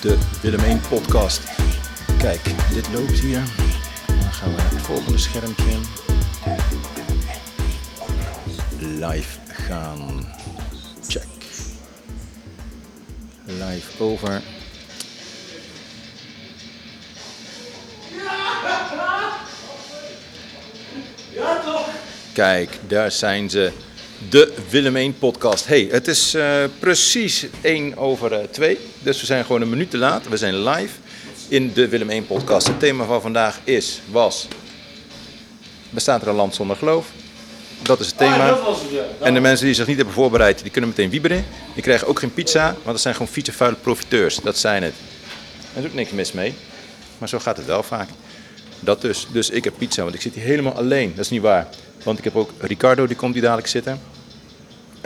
de Willem 1 podcast. Kijk, dit loopt hier. Dan gaan we naar het volgende schermpje. Live gaan. Check. Live over. Kijk, daar zijn ze. De Willem 1 podcast. Hey, het is eh, precies 1 over 2. dus we zijn gewoon een minuut te laat. We zijn live in de Willem 1 podcast. Het thema van vandaag is, was... Bestaat er een land zonder geloof? Dat is het thema. En de mensen die zich niet hebben voorbereid, die kunnen meteen wieberen. Die krijgen ook geen pizza, want dat zijn gewoon fietsenvuile profiteurs. Dat zijn het. Er is ook niks mis mee. Maar zo gaat het wel vaak. Dat dus. Dus ik heb pizza, want ik zit hier helemaal alleen. Dat is niet waar. Want ik heb ook Ricardo, die komt hier dadelijk zitten.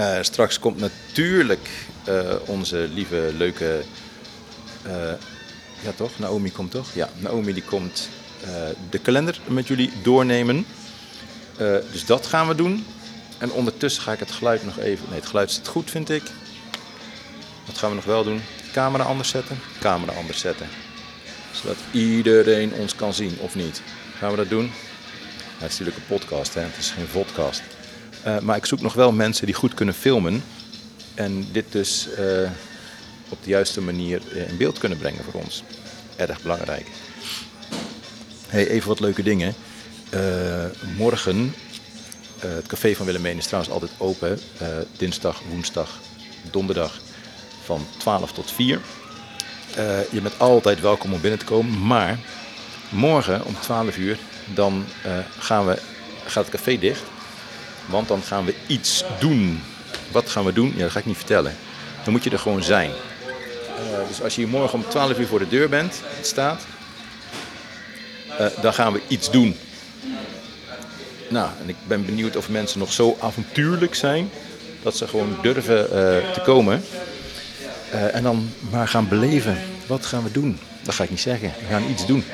Uh, straks komt natuurlijk uh, onze lieve, leuke... Uh, ja toch? Naomi komt toch? Ja, Naomi die komt de kalender met jullie doornemen. dus dat gaan we doen. En ondertussen ga ik het geluid nog even... Nee, het geluid zit goed, vind ik. Wat gaan we nog wel doen? Camera anders zetten. Camera anders zetten. Zodat iedereen ons kan zien, of niet. Gaan we dat doen? Het is natuurlijk een podcast, hè? het is geen vodcast. Uh, maar ik zoek nog wel mensen die goed kunnen filmen. En dit dus uh, op de juiste manier in beeld kunnen brengen voor ons. Erg belangrijk. Hey, even wat leuke dingen. Morgen, het café van Willemijn is trouwens altijd open. dinsdag, woensdag, donderdag van 12 tot 4. je bent altijd welkom om binnen te komen. Maar morgen om 12 uur dan uh, gaan we, gaat het café dicht. Want dan gaan we iets doen. Wat gaan we doen? Ja, dat ga ik niet vertellen. Dan moet je er gewoon zijn. Uh, dus als je hier morgen om 12 uur voor de deur bent, staat, uh, dan gaan we iets doen. Nou, en ik ben benieuwd of mensen nog zo avontuurlijk zijn dat ze gewoon durven te komen. en dan maar gaan beleven. Wat gaan we doen? Dat ga ik niet zeggen. We gaan iets doen.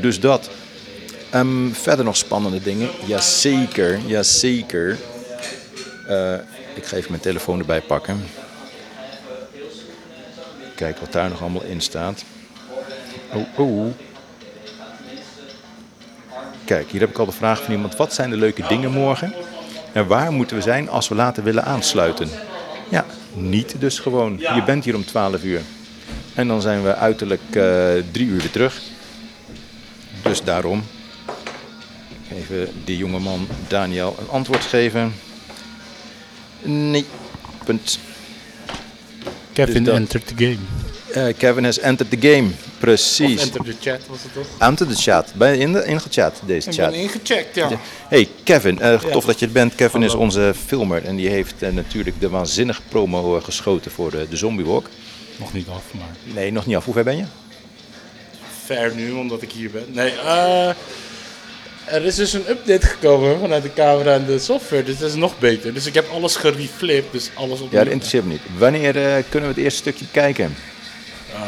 dus dat. Um, verder nog spannende dingen? Jazeker, jazeker. Uh, ik ga even mijn telefoon erbij pakken. Kijk wat daar nog allemaal in staat. Oh, oh. Kijk, hier heb ik al de vraag van iemand. Wat zijn de leuke dingen morgen? En waar moeten we zijn als we later willen aansluiten? Ja, niet dus gewoon. Je bent hier om 12 uur. En dan zijn we uiterlijk uh, drie uur weer terug. Dus daarom Even die jongeman Daniel een antwoord geven. Nee, punt. Kevin dus entered the game. Uh, Kevin has entered the game, precies. Of enter the chat was het toch? Enter the chat. Ben je in de, ingechat, deze chat? Ik ben ingecheckt, ja. Hey Kevin, uh, tof dat je er bent. Kevin Hallo. is onze filmer en die heeft uh, natuurlijk de waanzinnige promo geschoten voor de, de Zombie Walk. Nog niet af, maar... Nee, nog niet af. Hoe ver ben je? Ver nu, omdat ik hier ben. Nee, eh... Er is dus een update gekomen vanuit de camera en de software, dus dat is nog beter. Dus ik heb alles gereflipt, dus alles op. Ja, dat interesseert me niet. Wanneer uh, kunnen we het eerste stukje kijken? Uh,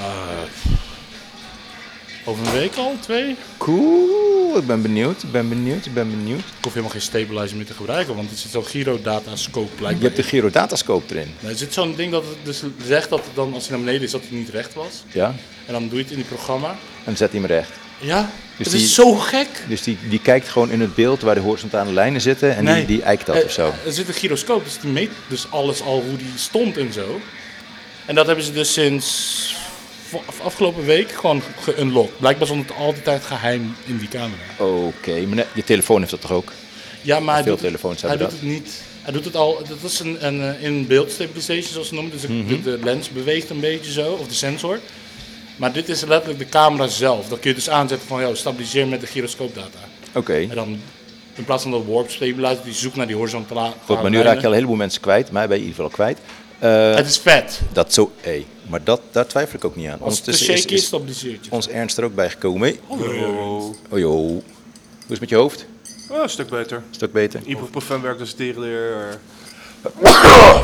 over een week al, twee. Cool, ik ben benieuwd, ik ben benieuwd, ik ben benieuwd. Ik hoef helemaal geen stabilizer meer te gebruiken, want er zit zo'n gyrodatascope blijkbaar. Je hebt de gyrodatascope erin? Nee, er zit zo'n ding dat het dus zegt dat het dan, als hij naar beneden is, dat hij niet recht was. Ja. En dan doe je het in het programma. En zet hij hem recht. Ja, dus het is zo gek. Dus die, die kijkt gewoon in het beeld waar de horizontale lijnen zitten en die, die eikt dat er, of zo. Er zit een gyroscoop, dus die meet dus alles al hoe die stond en zo. En dat hebben ze dus sinds afgelopen week gewoon geunlocked. Blijkbaar stond het altijd geheim in die camera. Oké, okay, maar je telefoon heeft dat toch ook? Ja, maar veel hij telefoons doet, hij doet het niet. Hij doet het al, dat is een, een eh, in-beeld stabilization zoals ze noemen. Dus mm -hmm. de, de lens beweegt een beetje zo, of de sensor. Maar dit is letterlijk de camera zelf. Dan kun je dus aanzetten van, stabiliseer met de gyroscoopdata. Oké. Okay. En dan in plaats van de warp stabilizer, die zoekt naar die horizontale Goed, maar nu raak je al een heleboel mensen kwijt. Mij ben je in ieder geval kwijit. Uh, het is vet. Dat zo, hey, maar dat, daar twijfel ik ook niet aan. Als het is, is, is stabiliseert je. Ons Ernst er ook bij gekomen. Oh, oh, Hoe is het met je hoofd? Oh, een stuk beter. Een stuk beter. Ibuprofen werkt dus tegenleer.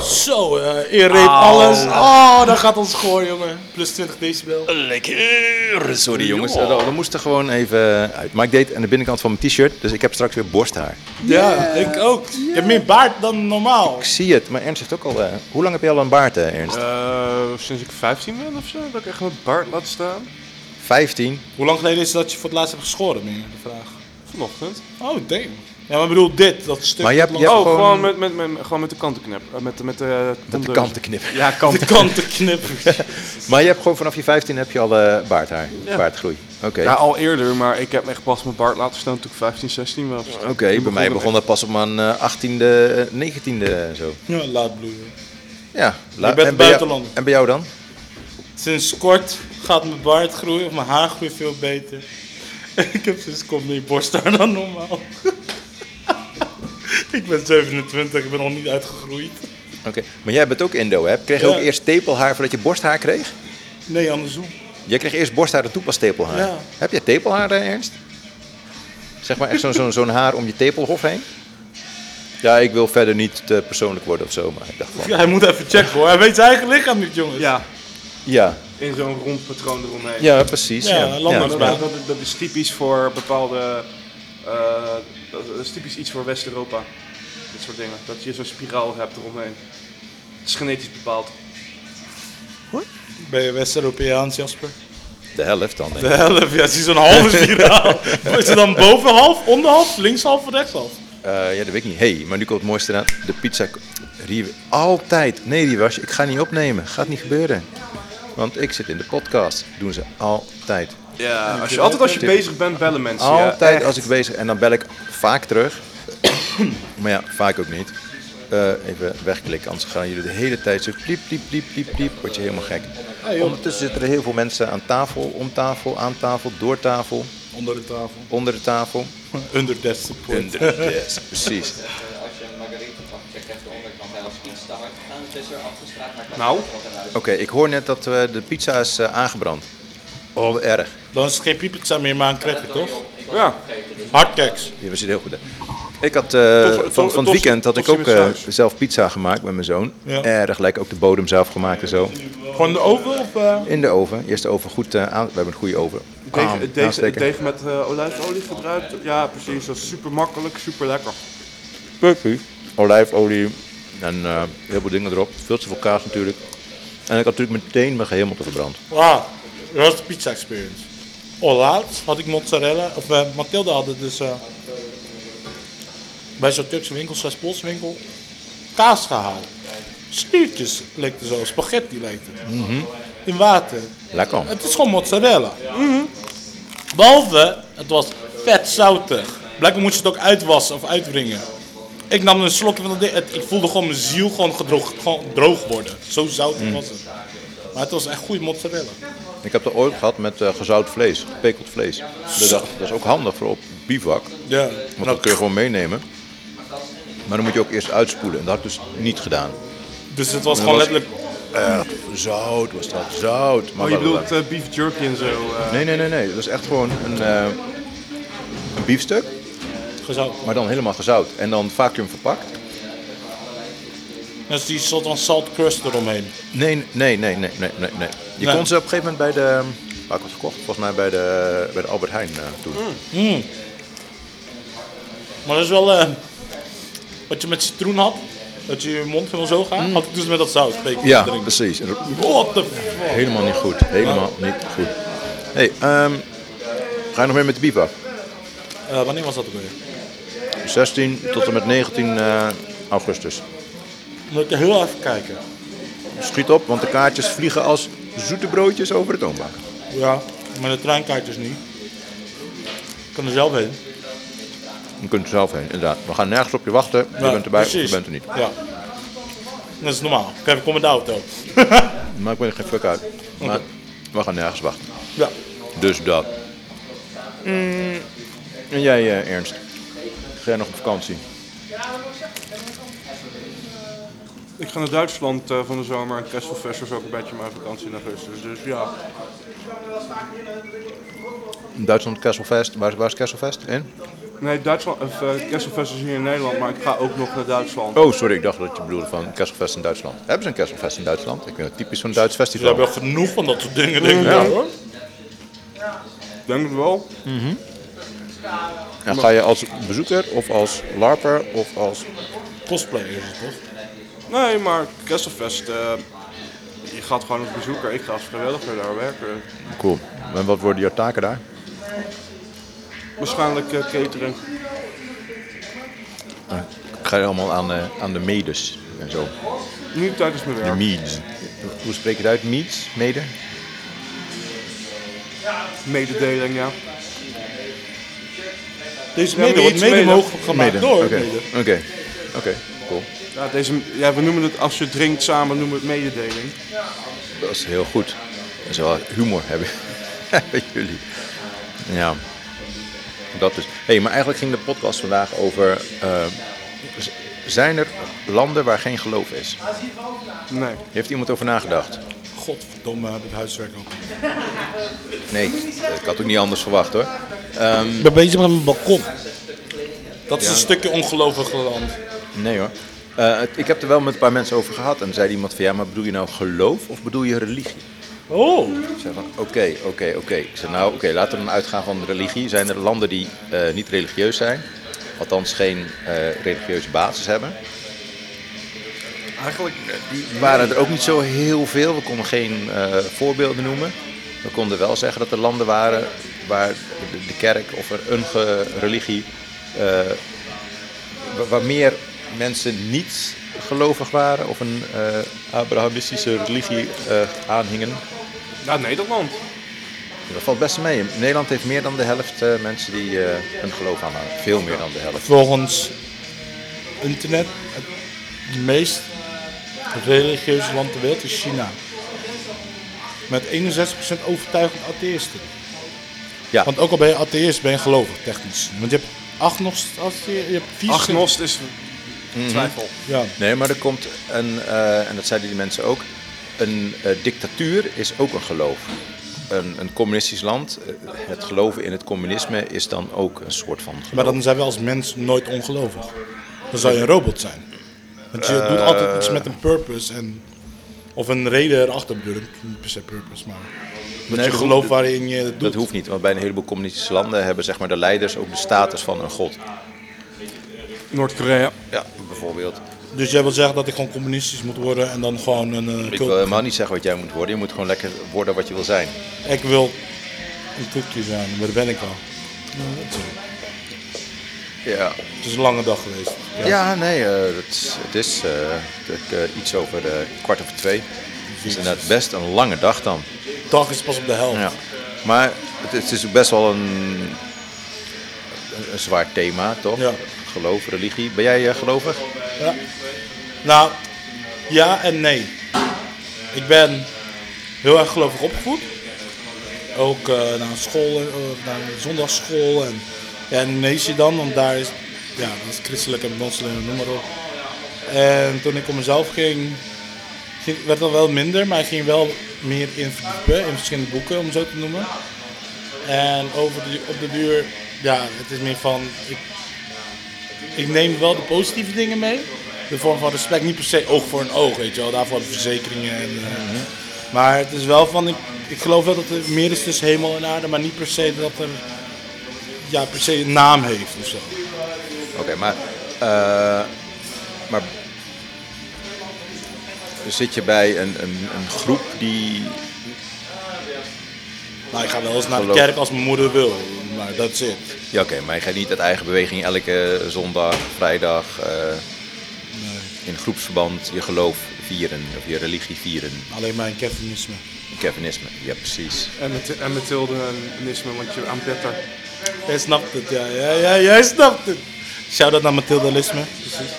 Zo, eh eerreep alles. Oh, dan gaat ons goor, jongen. Plus 20 decibel. Lekker! Sorry jongens, dat, dat moest er gewoon even uit. Maar ik deed aan de binnenkant van mijn t-shirt, dus ik heb straks weer borsthaar. Ja, ik ook. Je hebt meer baard dan normaal. Ik zie het, maar Ernst heeft ook al... eh, hoe lang heb je al een baard, eh, Ernst? Eh, sinds ik 15 ben of zo, dat ik echt mijn baard laat staan. 15? Hoe lang geleden is het dat je voor het laatst hebt geschoren, meer de vraag? Vanochtend. Oh, damn. Ja, maar ik bedoel dit, dat stuk. Maar je hebt- dat je hebt oh, gewoon- gewoon, met, met, met, gewoon met de kantenknip. Eh, met, met de, Met de tondeuzen. kanten knippen. Ja, kanten. de kanten knippen. Maar je hebt gewoon vanaf je 15 heb je al eh, baardhaar, Ja. baardgroei. Oké. Ja, al eerder, maar ik heb echt pas mijn baard laten staan toen ik 15, 16 was. Oké, bij mij begon dat pas op mijn eh, 18e, eh, 19e en zo. Ja, laat bloeien. Ja. la- Je bent en bij jou- buitenlander. En bij jou dan? Sinds kort gaat mijn baard groeien, of mijn haar groeit veel beter. ik heb sinds kort meer borsthaar dan normaal. ik ben 27, ik ben nog niet uitgegroeid. Oké. Maar jij bent ook Indo, hè? Kreeg je Ja. ook eerst tepelhaar voordat je borsthaar kreeg? Nee, andersom. Jij kreeg eerst borsthaar en toen pas tepelhaar. Ja. Heb jij tepelhaar, eh, Ernst? Zeg maar echt zo'n zo'n zo'n haar om je tepelhof heen? Ja, ik wil verder niet te persoonlijk worden of zo, maar ik dacht van... Ja, hij moet even checken hoor. Hij weet zijn eigen lichaam niet, jongens. Ja, Ja, in zo'n rond patroon eromheen. ja precies. Ja, Ja, landelijk Maar ja. dat, Ja. dat, dat is typisch voor bepaalde. Eh, dat is typisch iets voor West-Europa. Dit soort dingen. Dat je zo'n spiraal hebt eromheen. Het is genetisch bepaald. Ben je West-Europeaans, Jasper? De helft dan, denk De helft, ja, zie zo'n halve spiraal. Is het dan boven half, onder half, links half of rechts half? Eh, ja, dat weet ik niet. hey, maar nu komt het mooiste eraan. De pizza... Altijd. Nee, Riewas, ik ga niet opnemen. Gaat niet gebeuren. Want ik zit in de podcast. Doen ze altijd. Ja, als je, altijd als je bezig bent, bellen mensen. ja, Altijd als ik bezig en dan bel ik vaak terug. maar ja, vaak ook niet. Eh, even wegklikken, anders gaan jullie de hele tijd zo pliep, pliep, pliep, pliep, pliep. Word je helemaal gek. Ondertussen zitten er heel veel mensen aan tafel, om tafel, aan tafel, door tafel, Onder de tafel. onder de tafel. Under death support. Under the desk, precies. Er Nou. Oké, ik hoor net dat eh, de pizza is eh, aangebrand. Oh, erg. Dan is het geen pizza meer, maar een cracker, toch? Ja, Hardcakes. Je was heel goed. hè? Ik had eh, Tof- van, tof- van het tof- weekend had ik ook eh, zelf pizza gemaakt met mijn zoon. Ja. Erg lekker, ook de bodem zelf gemaakt en zo. Gewoon de oven of... eh? In de oven. Eerst de oven goed eh, aan. We hebben een goede oven. deeg, Aan- deeg, deeg met eh, olijfolie gebruikt. Ja, precies. Dat is super makkelijk, super lekker. Puppy. Olijfolie en eh, heel veel dingen erop. Veel te veel kaas natuurlijk. En ik had natuurlijk meteen mijn geheel moeten verbrand. Wauw, dat was de pizza experience. Oh, laatst had ik mozzarella, of uh, Mathilde had het dus eh, bij zo'n Turkse winkel, zo'n Polswinkel, kaas gehaald. Sliertjes leek er zo, spaghetti leek het. In water. Lekker. Het is gewoon mozzarella. Behalve, het was vet zoutig. Blijkbaar moet je het ook uitwassen of uitwringen. Ik nam een slokje van dat ding. het- Ik voelde gewoon mijn ziel gewoon, gedroog, gewoon droog worden. Zo zoutig was het. Maar het was echt goede mozzarella. Ik heb er ooit gehad met eh, gezout vlees, gepekeld vlees. Dus dat, dat is ook handig voor op bivak. Ja, Want dat kun je gewoon meenemen. Maar dan moet je ook eerst uitspoelen. En dat had ik dus niet gedaan. dus het was Dat gewoon letterlijk. Echt zout was dat, zout. Maar Oh, je bedoelt eh, beef jerky en zo. eh. Nee, nee, nee, nee. Dat is echt gewoon een, eh, een biefstuk, gezout. maar dan helemaal gezout. En dan vacuüm verpakt. Dat is die soort van salt crust eromheen. Nee, nee, nee, nee, nee, nee. nee. Je kon ze op een gegeven moment bij de... Waar ik was gekocht? Volgens mij bij de, bij de Albert Heijn eh, toen. Maar dat is wel. eh, wat je met citroen had, dat je je mond helemaal zo gaat, had ik dus met dat zout. Je, Ja, drinken. precies. What the fuck? Helemaal niet goed. Helemaal niet goed. hey, ehm, ga je nog meer met de bivak? Eh, wanneer was dat ook weer? 16 tot en met 19 eh, augustus. Moet ik heel even kijken. Schiet op, want de kaartjes vliegen als zoete broodjes over de toonbank. Ja, maar de treinkaartjes niet. Ik kan er zelf heen. Je kunt er zelf heen, inderdaad. We gaan nergens op je wachten. Je bent erbij of je bent er niet. Ja. Dat is normaal. Kijk, ik kom met de auto. Maakt me geen fuck uit. Maar we gaan nergens wachten. ja. Dus dat. Mm, En jij, eh, Ernst? Ga jij nog op vakantie? Ik ga naar Duitsland eh, van de zomer en Kesselfest is ook een beetje mijn vakantie in augustus. Dus ja, In Duitsland, Kesselfest. Waar, is- waar is Kesselfest? In? Nee, Duitsland, of uh, Kesselfest is hier in Nederland, maar ik ga ook nog naar Duitsland. Oh, sorry, ik dacht dat je bedoelde van Kesselfest in Duitsland. Hebben ze een Kesselfest in Duitsland? Ik vind het typisch zo'n Duits We festival. hebben wel genoeg van dat soort dingen, denk ik Ja. wel, hoor. Denk het wel. En ga je als bezoeker of als larper of als... Cosplayer is het toch? Nee, maar Kesselfest, eh, je gaat gewoon als bezoeker. Ik ga als vrijwilliger daar werken. Cool. En wat worden jouw taken daar? Waarschijnlijk eh, catering. Ga je allemaal aan, eh, aan de medes en zo. Niet tijdens mijn De werk. meads. Hoe spreek je het uit? Meads? Mede? Mededeling, ja. Deze Ja, mede wordt mede, mede mede. mogelijk gemaakt door Oké, mede. oké. Oké, cool. Ja, deze, ja, we noemen het als je drinkt samen, noemen we het mededeling. Dat is heel goed. Dat is wel humor hebben, hebben jullie. Ja, dat dus. hey, maar eigenlijk ging de podcast vandaag over... eh, zijn er landen waar geen geloof is? Nee. Heeft iemand over nagedacht? Godverdomme, heb ik huiswerk ook. Nee, ik had ook niet anders verwacht hoor. Ehm, Ik ben bezig met mijn balkon. Dat is Ja. een stukje ongelovig land. nee hoor. Eh, ik heb er wel met een paar mensen over gehad en zei iemand van ja, maar bedoel je nou geloof of bedoel je religie? Oh, Ik zei van oké, oké, oké. Ik zei nou oké, laten we dan uitgaan van religie. Zijn er landen die eh, niet religieus zijn, althans geen eh, religieuze basis hebben? Eigenlijk, Die waren er ook niet zo heel veel. We konden geen voorbeelden noemen. We konden wel zeggen dat er landen waren waar de, de kerk of er een religie, wa- waar meer mensen niet gelovig waren of een eh, Abrahamistische religie eh, aanhingen. ja, Nederland. Dat valt best mee. Nederland heeft meer dan de helft eh, mensen die eh hun geloof aanhangen. Veel meer dan de helft. volgens internet het meest religieuze land ter wereld is China. Met 61% overtuigend atheïsten. Ja. Want ook al ben je atheïst, ben je gelovig technisch. Want je hebt agnost, je hebt vier Agnost is twijfel. Ja. Nee, maar er komt een, eh, en dat zeiden die mensen ook, een eh, dictatuur is ook een geloof. Een, een communistisch land, eh, het geloven in het communisme is dan ook een soort van geloof. Maar dan zijn we als mens nooit ongelovig. Dan zou je een robot zijn. Want je doet altijd iets met een purpose en, of een reden erachter. Niet per se purpose, maar dat Nee, je gelooft hoeft- waarin je het doet. Dat hoeft niet, want bij een heleboel communistische landen hebben zeg maar, de leiders ook de status van een god. Noord-Korea. Ja, bijvoorbeeld. Dus jij wil zeggen dat ik gewoon communistisch moet worden en dan gewoon een eh, Ik wil helemaal niet zeggen wat jij moet worden, je moet gewoon lekker worden wat je wil zijn. Ik wil een koekje zijn, maar daar ben ik al. Ja, Het is een lange dag geweest. Ja. ja nee, eh, het, het is eh, het, iets over de kwart over twee. Het is inderdaad best een lange dag dan. De dag is pas op de helft. Ja. Maar het, het is best wel een, een, een zwaar thema, toch? Ja. Geloof, religie. Ben jij eh, gelovig? Ja. Nou, ja en nee. Ik ben heel erg gelovig opgevoed. Ook eh, naar school, eh, naar zondagsschool en ja, in Indonesië dan, want daar is, ja, dat is christelijk en noem maar op. En toen ik op mezelf ging, ging werd dat wel minder, maar ik ging wel meer in verdiepen in verschillende boeken, om zo te noemen. En over de, op de duur, ja, het is meer van, ik ik neem wel de positieve dingen mee. De vorm van respect, niet per se oog voor een oog, weet je wel. Daarvoor we verzekeringen. En, eh, Maar het is wel van, ik, ik geloof wel dat er meer is tussen hemel en aarde, maar niet per se dat er ja, per se een naam heeft of zo. Oké, maar, eh, maar zit je bij een, een, een groep die... Nou, ik ga wel eens naar de kerk als mijn moeder wil, maar dat is het. Ja, oké, maar je gaat niet uit eigen beweging elke zondag, vrijdag eh, in groepsverband je geloof vieren of je religie vieren. Alleen maar in Calvinisme. Calvinisme, ja precies. En, met, en Nisme, want je aanbetter. Jij snapt het, ja, ja, ja, jij snapt het. Shout-out naar Mathilde Lisme. Precies.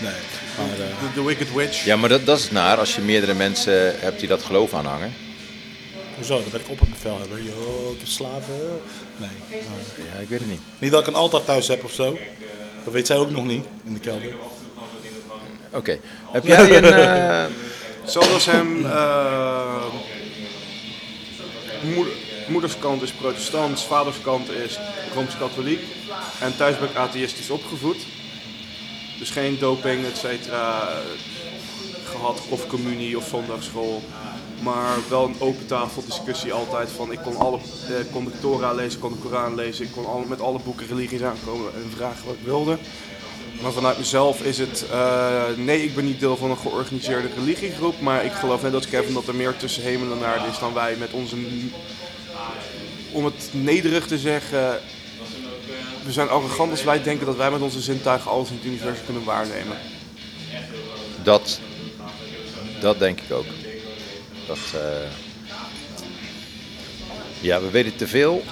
Nee, maar... De, de Wicked Witch. Ja, maar dat, dat is naar als je meerdere mensen hebt die dat geloof aanhangen. Hoezo? Dan ben ik op het bevel hebben. Yo, ik heb slaven. Nee. Ja, ik weet het niet. Niet dat ik een altaar thuis heb of zo. Dat weet zij ook nog niet in de kelder. Oké, heb jij een... eh, Zoals hem, eh, moeder, moederskant is protestants, vaderskant is Rooms-Katholiek. En thuis ben ik atheïstisch opgevoed. Dus geen doping, et cetera, eh, gehad of communie of zondagschool. Maar wel een open tafel discussie altijd van ik kon alle eh, kon de Torah lezen, kon de Koran lezen, ik kon alle, met alle boeken religies aankomen en vragen wat ik wilde. Maar vanuit mezelf is het, eh, nee ik ben niet deel van een georganiseerde religiegroep, maar ik geloof net als Kevin dat er meer tussen hemel en aarde is dan wij met onze, om het nederig te zeggen, we zijn arrogant als wij denken dat wij met onze zintuigen alles in het universum kunnen waarnemen. Dat, dat denk ik ook. Dat, eh, ja, we weten te veel.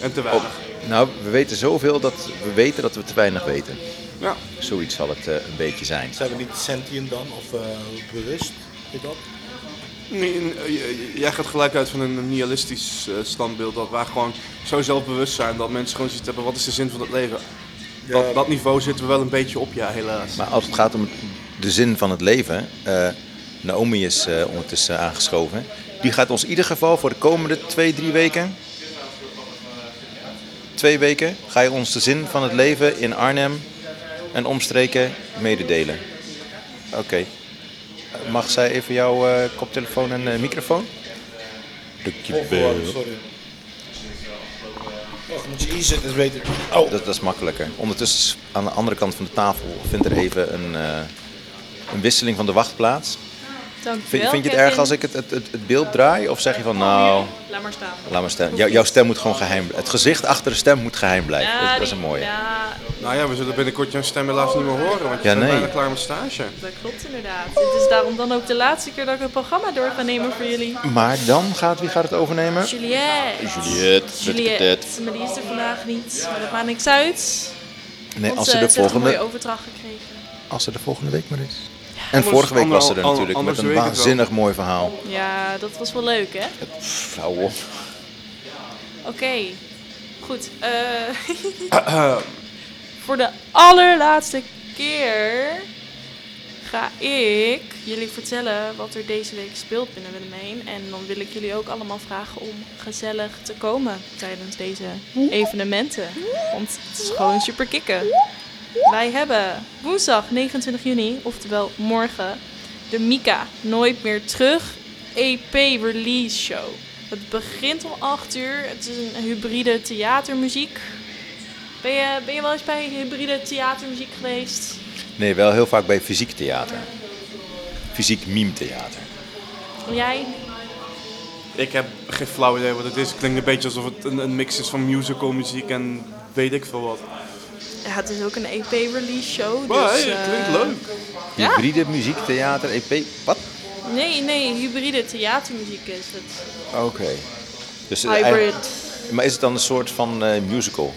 En te weinig. Nou, we weten zoveel dat we weten dat we te weinig weten. Ja. Zoiets zal het eh, een beetje zijn. Zijn we niet sentient dan, of eh, bewust? Weet dat? Nee, j- Jij gaat gelijk uit van een nihilistisch eh, standbeeld dat wij gewoon zo zelfbewust zijn dat mensen gewoon zoiets hebben, wat is de zin van het leven? Dat, dat niveau zitten we wel een beetje op, ja, helaas. Maar als het gaat om de zin van het leven, eh, Naomi is eh, ondertussen aangeschoven. Die gaat ons in ieder geval voor de komende twee, drie weken, twee weken, ga je ons de zin van het leven in Arnhem en omstreken mededelen. Oké. Mag zij even jouw eh, koptelefoon en eh, microfoon? Dankjewel. sorry. Oh, moet je hier zitten, is beter. Oh, Dat, dat is makkelijker. Ondertussen aan de andere kant van de tafel vindt er even een, eh, een wisseling van de wachtplaats. Vind, vind je het erg als ik het, het, het, het beeld draai? Of zeg je van nou, Laat maar staan. laat maar. Jou- jouw stem moet gewoon geheim Het gezicht achter de stem moet geheim blijven. Ja, dat, dat is een mooie. Ja, Nou ja, we zullen binnenkort jouw stem helaas niet meer horen, want je Ja, bent nee. bijna klaar met stage. dat klopt inderdaad. Het is daarom dan ook de laatste keer dat ik het programma door ga nemen voor jullie. Maar dan gaat, wie gaat het overnemen? Juliette. Juliette. Juliette. Maar die is er vandaag niet. Maar dat maakt niks uit. Nee, als ze, de heeft een mooie volgende, overdracht gekregen. als ze de volgende week maar is. En Anders- vorige week was ze er natuurlijk met een waanzinnig mooi verhaal. Ja, dat was wel leuk, hè? Op. Oké. Goed. eh, voor de allerlaatste keer ga ik jullie vertellen wat er deze week speelt binnen Willemijn. En dan wil ik jullie ook allemaal vragen om gezellig te komen tijdens deze evenementen. Want het is gewoon super kicken. Wij hebben woensdag 29 juni, oftewel morgen, de Mika Nooit meer terug EP release show. Het begint om 8 uur. Het is een hybride theatermuziek. Ben je, ben je wel eens bij hybride theatermuziek geweest? Nee, wel heel vaak bij fysiek theater. Fysiek meme theater. Jij? Ik heb geen flauw idee wat het is. Het klinkt een beetje alsof het een, een mix is van musical muziek en weet ik veel wat. Ja, het is ook een EP release show. Maar dus, hey, het eh, klinkt leuk. Ja? Hybride muziek theater EP. Wat? Nee, nee, hybride theatermuziek is het. Oké. Dus het Hybrid. Maar is het dan een soort van eh, musical?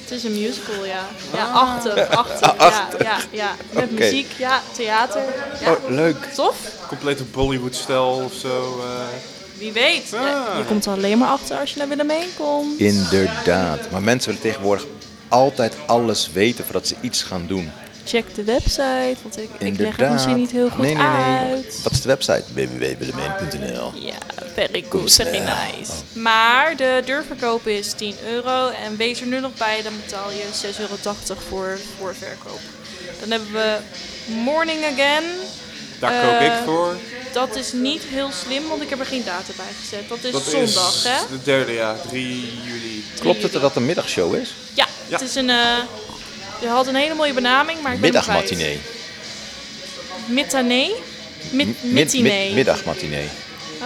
Het is een musical, ja. Ja, achter, achter. Ja, ja, ja. Met muziek, ja, theater. Ja. Oh, leuk. Tof? Complete Bollywood-stijl of zo. eh. Wie weet. Ja, je komt er alleen maar achter als je naar Willemijn komt. Inderdaad. Maar mensen willen tegenwoordig altijd alles weten voordat ze iets gaan doen. Check de website, want ik, ik leg het misschien niet heel goed nee, nee, nee. uit. Wat is de website? www.willemijn.nl Ja, very good, very Ja. nice. Maar de deurverkoop is 10 euro en wees er nu nog bij, dan betaal je 6,80 euro voor, voor verkoop. Dan hebben we Morning Again. Daar kook ik Eh, voor. Dat is niet heel slim, want ik heb er geen datum bij gezet. Dat is Dat zondag, is hè? de derde, ja. 3 juli. Klopt het dat het een middagshow is? Ja, Ja. het is een... eh je had een hele mooie benaming, maar ik. Middagmatinee. Mitanee? Mit, Mid- Middagmatinee.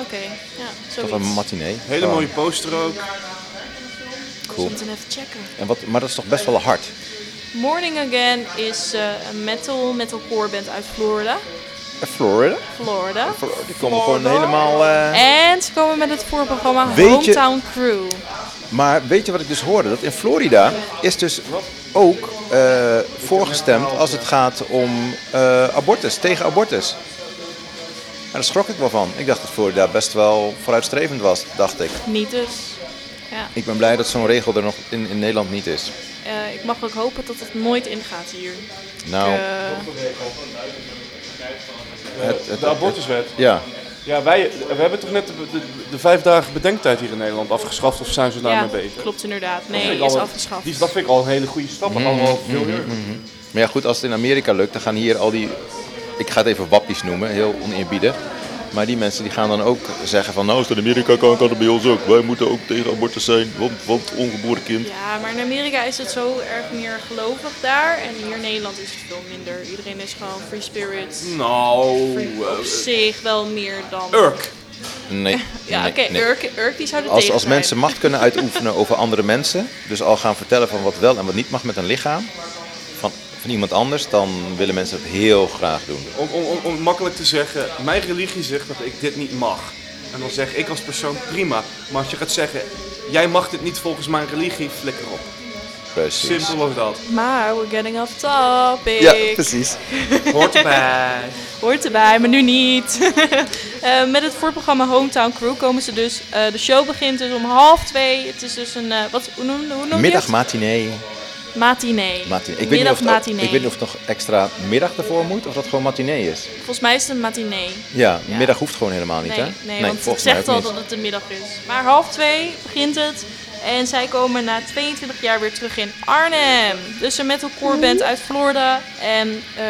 Oké, ja, Toch zoiets. een matinee? Hele Oh, mooie poster ook. Cool. Moeten we even checken. En wat, maar dat is toch best wel hard? Morning Again is eh, een metal, metalcore band uit Florida. Florida? Florida. Florida. Die komen gewoon helemaal... eh, En ze komen met het voorprogramma Weet je- Hometown Crew. Maar weet je wat ik dus hoorde? Dat in Florida is dus ook eh, voorgestemd als het gaat om eh, abortus, tegen abortus. En daar schrok ik wel van. Ik dacht dat Florida best wel vooruitstrevend was, dacht ik. Niet dus. Ja. Ik ben blij dat zo'n regel er nog in, in Nederland niet is. Eh, ik mag ook hopen dat het nooit ingaat hier. Nou, het, het, De abortuswet. ja. Ja, wij we hebben toch net de, de, de vijf dagen bedenktijd hier in Nederland afgeschaft of zijn ze Ja, daarmee bezig? klopt inderdaad. Nee, is al- afgeschaft. Die, dat vind ik al een hele goede stap. maar allemaal veel eerder. Maar ja, goed, als het in Amerika lukt, dan gaan hier al die, ik ga het even wappies noemen, heel oneerbiedig. Maar die mensen die gaan dan ook zeggen van, nou, als het in Amerika kan, kan het bij ons ook. Wij moeten ook tegen abortus zijn, want, want ongeboren kind. Ja, maar in Amerika is het zo erg meer gelovig daar. En hier in Nederland is het veel minder. Iedereen is gewoon free spirit. Nou, Free- op eh, zich wel meer dan... Urk. Nee. Ja, nee, oké, nee. Urk, Urk die zou er Als, tegen als zijn. mensen macht kunnen uitoefenen over andere mensen, dus al gaan vertellen van wat wel en wat niet mag met een lichaam van, iemand anders, dan willen mensen het heel graag doen. Om, om, om, om makkelijk te zeggen, mijn religie zegt dat ik dit niet mag. En dan zeg ik als persoon prima. Maar als je gaat zeggen, jij mag dit niet volgens mijn religie, flikker op. Precies. Simpel als dat. Maar we're getting off topic. Ja, precies. Hoort erbij. Hoort erbij, maar nu niet. Eh, met het voorprogramma Hometown Crew komen ze dus. eh, de show begint dus om half twee. Het is dus een, eh, wat, hoe noem, hoe noem je Middag het? matinee. Matinee. matinee. Ik, weet niet of het, ik weet niet of het nog extra middag ervoor moet of dat gewoon matinee is. Volgens mij is het een matinee. Ja, Ja. middag hoeft gewoon helemaal niet, Nee, hè? nee, want het volgens mij zegt al niet. dat het een middag is. Maar half twee begint het. En zij komen na 22 jaar weer terug in Arnhem. Dus een metalcore band uit Florida. En eh,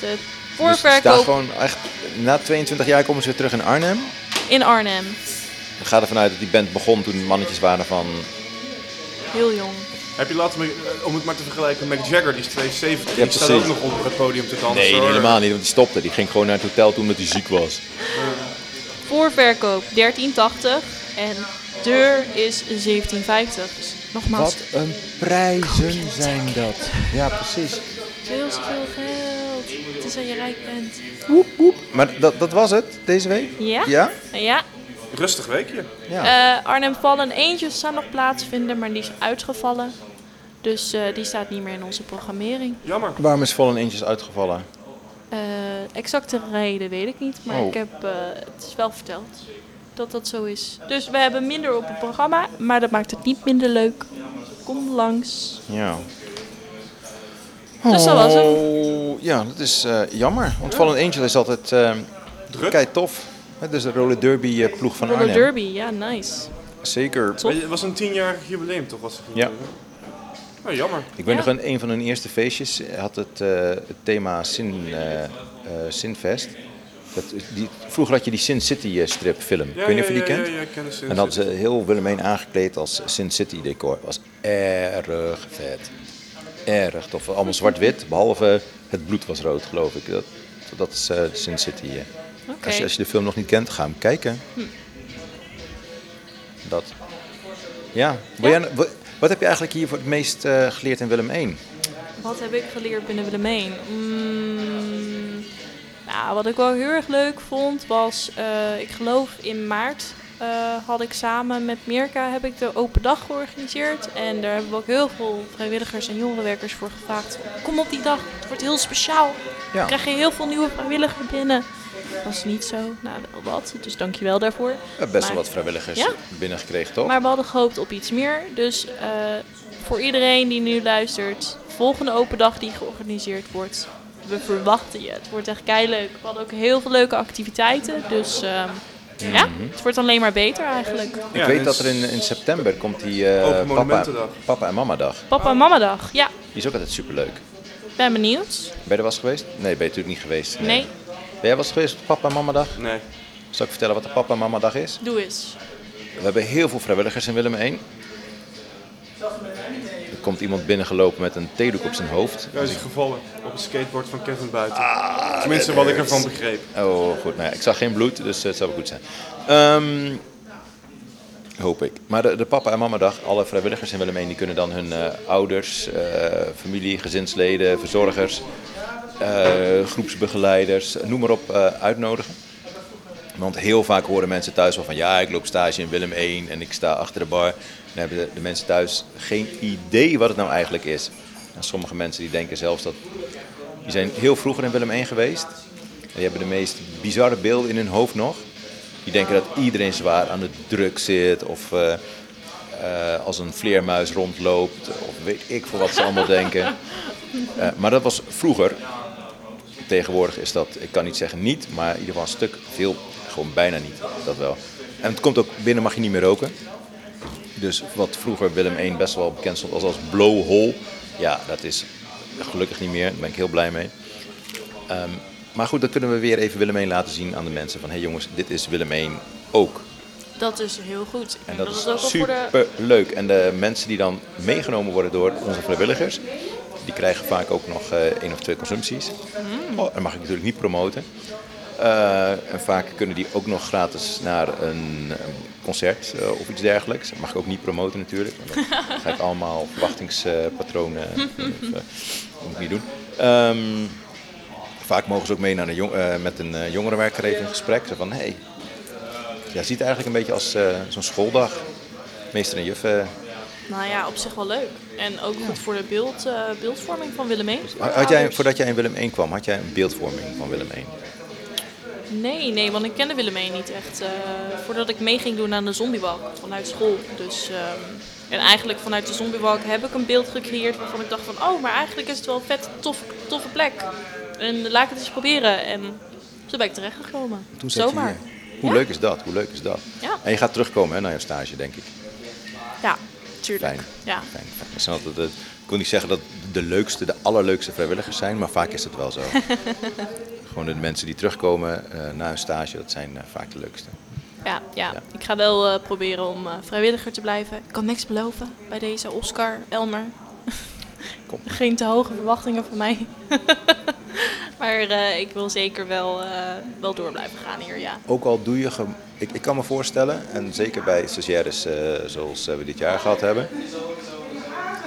de Dus voorverkoop gewoon echt, na 22 jaar komen ze weer terug in Arnhem. in Arnhem. Ik ga ervan uit dat die band begon toen mannetjes waren van... Heel jong. Heb je laten, me- eh, om het maar te vergelijken met Mick Jagger, die is 72. Ja, die staat ook nog op het podium te dansen. Nee, hoor. helemaal niet, want die stopte. Die ging gewoon naar het hotel toen omdat hij ziek was. Voorverkoop 1380. En deur is 1750. Dus nogmaals, een prijzen zijn dat. Ja, precies. veel te veel geld. Het is dat je rijk bent. Maar dat, dat was het deze week? Ja? Ja? Ja. Rustig weekje. Ja. Eh, Arnhem Vallen Eentjes zou nog plaatsvinden, maar die is uitgevallen. Dus eh, die staat niet meer in onze programmering. Jammer. Waarom is Fallen Angels uitgevallen? Eh, exacte reden weet ik niet, maar Oh. ik heb, eh, het is wel verteld dat dat zo is. Dus we hebben minder op het programma, maar dat maakt het niet minder leuk. Kom langs. Ja. Dus dat was hem. Oh, Ja, dat is eh, jammer. Want Fallen Angel is altijd eh Druk. kei tof. Hè, Dus de roller derby ploeg van Roller Arnhem. Derby, ja, nice. Zeker. Het was een tienjarig jubileum toch? Was het Ja. Nou, jammer. Ik weet Ja. nog een, een van hun eerste feestjes had het, eh, het thema Sin, eh, eh, Sinfest. Dat, die, vroeger had je die Sin City eh, stripfilm. ik weet niet of je die ja, kent. Ja, ja, ik ken de Sin En dat hadden ze heel Willemijn aangekleed als Sin City decor. was erg vet. Erg tof. Allemaal zwart-wit, behalve het bloed was rood, geloof ik. Dat, dat is eh, Sin City. eh. Oké. Als, je, als je de film nog niet kent, ga hem kijken. Dat. Ja. Wil Ja. jij- wat, wat heb je eigenlijk hier voor het meest eh, geleerd in Willem 1? Wat heb ik geleerd binnen Willemijn? Mm, nou, wat ik wel heel erg leuk vond was, eh, ik geloof in maart eh, had ik samen met Mirka heb ik de open dag georganiseerd. En daar hebben we ook heel veel vrijwilligers en jongerenwerkers voor gevraagd. Kom op die dag, het wordt heel speciaal. Ja. Dan krijg je heel veel nieuwe vrijwilligers binnen. Dat is niet zo. Nou, wel wat. Dus dankjewel daarvoor. We hebben best wel wat vrijwilligers Ja? binnengekregen, toch? Maar we hadden gehoopt op iets meer. Dus eh, voor iedereen die nu luistert, volgende open dag die georganiseerd wordt, we verwachten je. Het wordt echt leuk. We hadden ook heel veel leuke activiteiten. Dus ehm, ja, het wordt alleen maar beter eigenlijk. ik Ja, weet dus- dat er in, in september komt die eh, papa, papa en mama dag. Papa en mama dag. Ja, Die is ook altijd superleuk. ben benieuwd. Ben je er eens geweest? Nee, ben je natuurlijk niet geweest. Nee, Ben jij wel eens geweest op Papa en Mama dag? Nee. Zal ik vertellen wat de Papa en Mama dag is? doe eens. We hebben heel veel vrijwilligers in Willem 1. Er komt iemand binnengelopen met een theedoek op zijn hoofd. Hij is gevallen op het skateboard van Kevin Buiten. Tenminste, wat ik ervan begreep. Oh, goed. Nou ja, ik zag geen bloed, dus het zou goed zijn. Ehm, hoop ik. Maar de, de Papa en Mama dag, alle vrijwilligers in Willem 1, die kunnen dan hun eh, ouders, eh, familie, gezinsleden, verzorgers, eh, groepsbegeleiders, noem maar op, eh, uitnodigen. Want heel vaak horen mensen thuis wel van ja, ik loop stage in Willem 1 en ik sta achter de bar. Dan hebben de, mensen thuis geen idee wat het nou eigenlijk is. En sommige mensen die denken zelfs dat. Die zijn heel vroeger in Willem 1 geweest. En die hebben de meest bizarre beelden in hun hoofd nog. Die denken dat iedereen zwaar aan de druk zit of eh, eh, als een vleermuis rondloopt. Of weet ik voor wat ze allemaal denken. Eh, maar dat was vroeger. Tegenwoordig is dat, ik kan niet zeggen niet, maar in ieder geval een stuk veel gewoon bijna niet. Dat wel. En het komt ook binnen mag je niet meer roken. Dus wat vroeger Willem 1 best wel bekend stond als als blowhole. Ja, dat is gelukkig niet meer. Daar ben ik heel blij mee. Ehm, maar goed, dan kunnen we weer even Willem 1 laten zien aan de mensen. Van hé hey jongens, dit is Willem 1 ook. Dat is heel goed. En dat, is is ook de... super leuk. En de mensen die dan meegenomen worden door onze vrijwilligers, die krijgen vaak ook nog eh, één of twee consumpties. Mm. Oh, dat mag ik natuurlijk niet promoten. Eh, en vaak kunnen die ook nog gratis naar een, een concert eh, of iets dergelijks. Dat mag ik ook niet promoten natuurlijk. Want dan ga ik allemaal verwachtingspatronen. dat moet ik niet doen. Ehm, vaak mogen ze ook mee naar een jong, met een uh, jongerenwerker even in gesprek. Zo van, hey, ja, ziet eigenlijk een beetje als zo'n schooldag. Meester en juf. Nou ja, op zich wel leuk. En ook goed voor de beeld, eh, beeldvorming van Willem 1. Had jij, voordat jij in Willem 1 kwam, had jij een beeldvorming van Willem 1? Nee, nee, want ik kende Willem 1 niet echt. eh, voordat ik mee ging doen aan de zombiewalk vanuit school. Dus, ehm, en eigenlijk vanuit de zombiewalk heb ik een beeld gecreëerd waarvan ik dacht van... Oh, maar eigenlijk is het wel een vet toffe, toffe plek. En laat ik het eens proberen. En zo ben ik terechtgekomen. Toen Zomaar. Hoe Ja. leuk is dat? Hoe leuk is dat? Ja. En je gaat terugkomen hè, naar je stage, denk ik. Ja, tuurlijk. Fijn. Ja. Fijn, fijn. Dat zijn altijd ik wil niet zeggen dat de leukste, de allerleukste vrijwilligers zijn, maar vaak is het wel zo. Gewoon de mensen die terugkomen eh, na een stage, dat zijn eh, vaak de leukste. Ja, ja. Ja. ik ga wel eh, proberen om vrijwilliger te blijven. Ik kan niks beloven bij deze Oscar, Elmer. Kom. Geen te hoge verwachtingen van mij. maar ik wil zeker wel, wel door blijven gaan hier, ja. Ook al doe je, ik, ik kan me voorstellen, en zeker bij stagiaires eh, zoals eh, we dit jaar gehad hebben,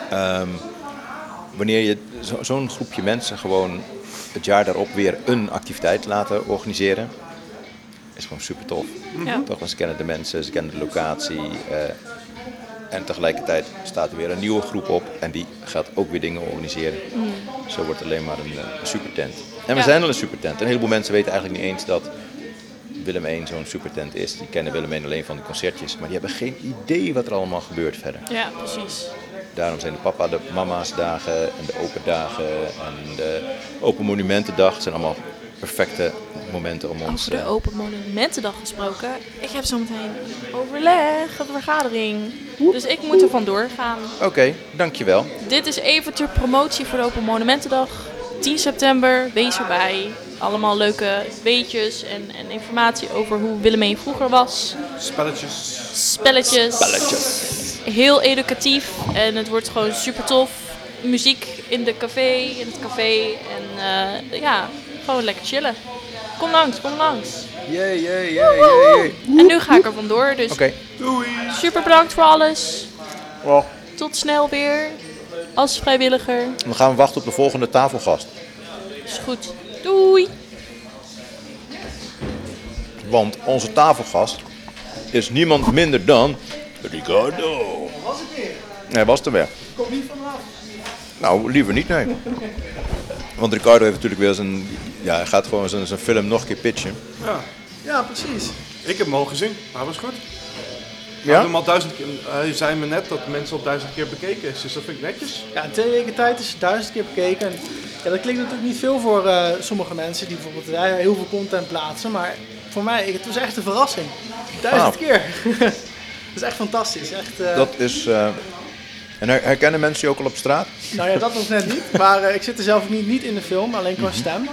ehm, wanneer je zo- zo'n groepje mensen gewoon het jaar daarop weer een activiteit laten organiseren, is gewoon super tof. Ja. Toch, want ze kennen de mensen, ze kennen de locatie. eh, en tegelijkertijd staat er weer een nieuwe groep op en die gaat ook weer dingen organiseren. Zo wordt het alleen maar een, een supertent. En we Mm. Ja. zijn al een supertent. Een heleboel mensen weten eigenlijk niet eens dat Willem 1 zo'n supertent is. Die kennen Willem 1 alleen van de concertjes, maar die hebben geen idee wat er allemaal gebeurt verder. Ja, precies. Daarom zijn de papa, de mama's dagen en de open dagen en de open monumentendag zijn allemaal perfecte momenten om ons... Over de eh, Open Monumentendag gesproken. Ik heb zo meteen een overleg, een vergadering. Dus ik moet er vandoor gaan. Oké, dankjewel. Dit is even ter promotie voor de Open Monumentendag. 10 september, wees erbij. Allemaal leuke weetjes en, en informatie over hoe Willemijn vroeger was. Spelletjes. Spelletjes. Spelletjes. Heel educatief en het wordt gewoon super tof. Muziek in de café, in het café. En eh, ja, gewoon lekker chillen. Kom langs, kom langs. Jee, jee, jee, jee. En nu ga ik er vandoor, dus Oké. super bedankt voor alles. Well. Tot snel weer. Als vrijwilliger. Dan gaan we wachten op de volgende tafelgast. Is goed. Doei. Want onze tafelgast is niemand minder dan Ricardo. Was ik weer? Nee, hij was er weer. Kom niet vanaf. Nou, liever niet, nee. Want Ricardo heeft natuurlijk weer zijn... Ja, hij gaat gewoon zijn, zijn film nog een keer pitchen. Ja, Ja, precies. ik heb hem al gezien. Hij was goed. Ja? hem al duizend keer, hij zei me net dat mensen al duizend keer bekeken is, dus dat vind ik netjes. Ja, in twee weken tijd is het duizend keer bekeken. En, ja, dat klinkt natuurlijk niet veel voor eh, sommige mensen die bijvoorbeeld eh, heel veel content plaatsen. Maar voor mij, het was echt een verrassing. Duizend Ah. keer. dat is echt fantastisch. Echt, eh, Dat is... eh, En her- herkennen mensen je ook al op straat? Nou ja, dat nog net niet. Maar ik zit er zelf niet, niet in de film, alleen qua stem.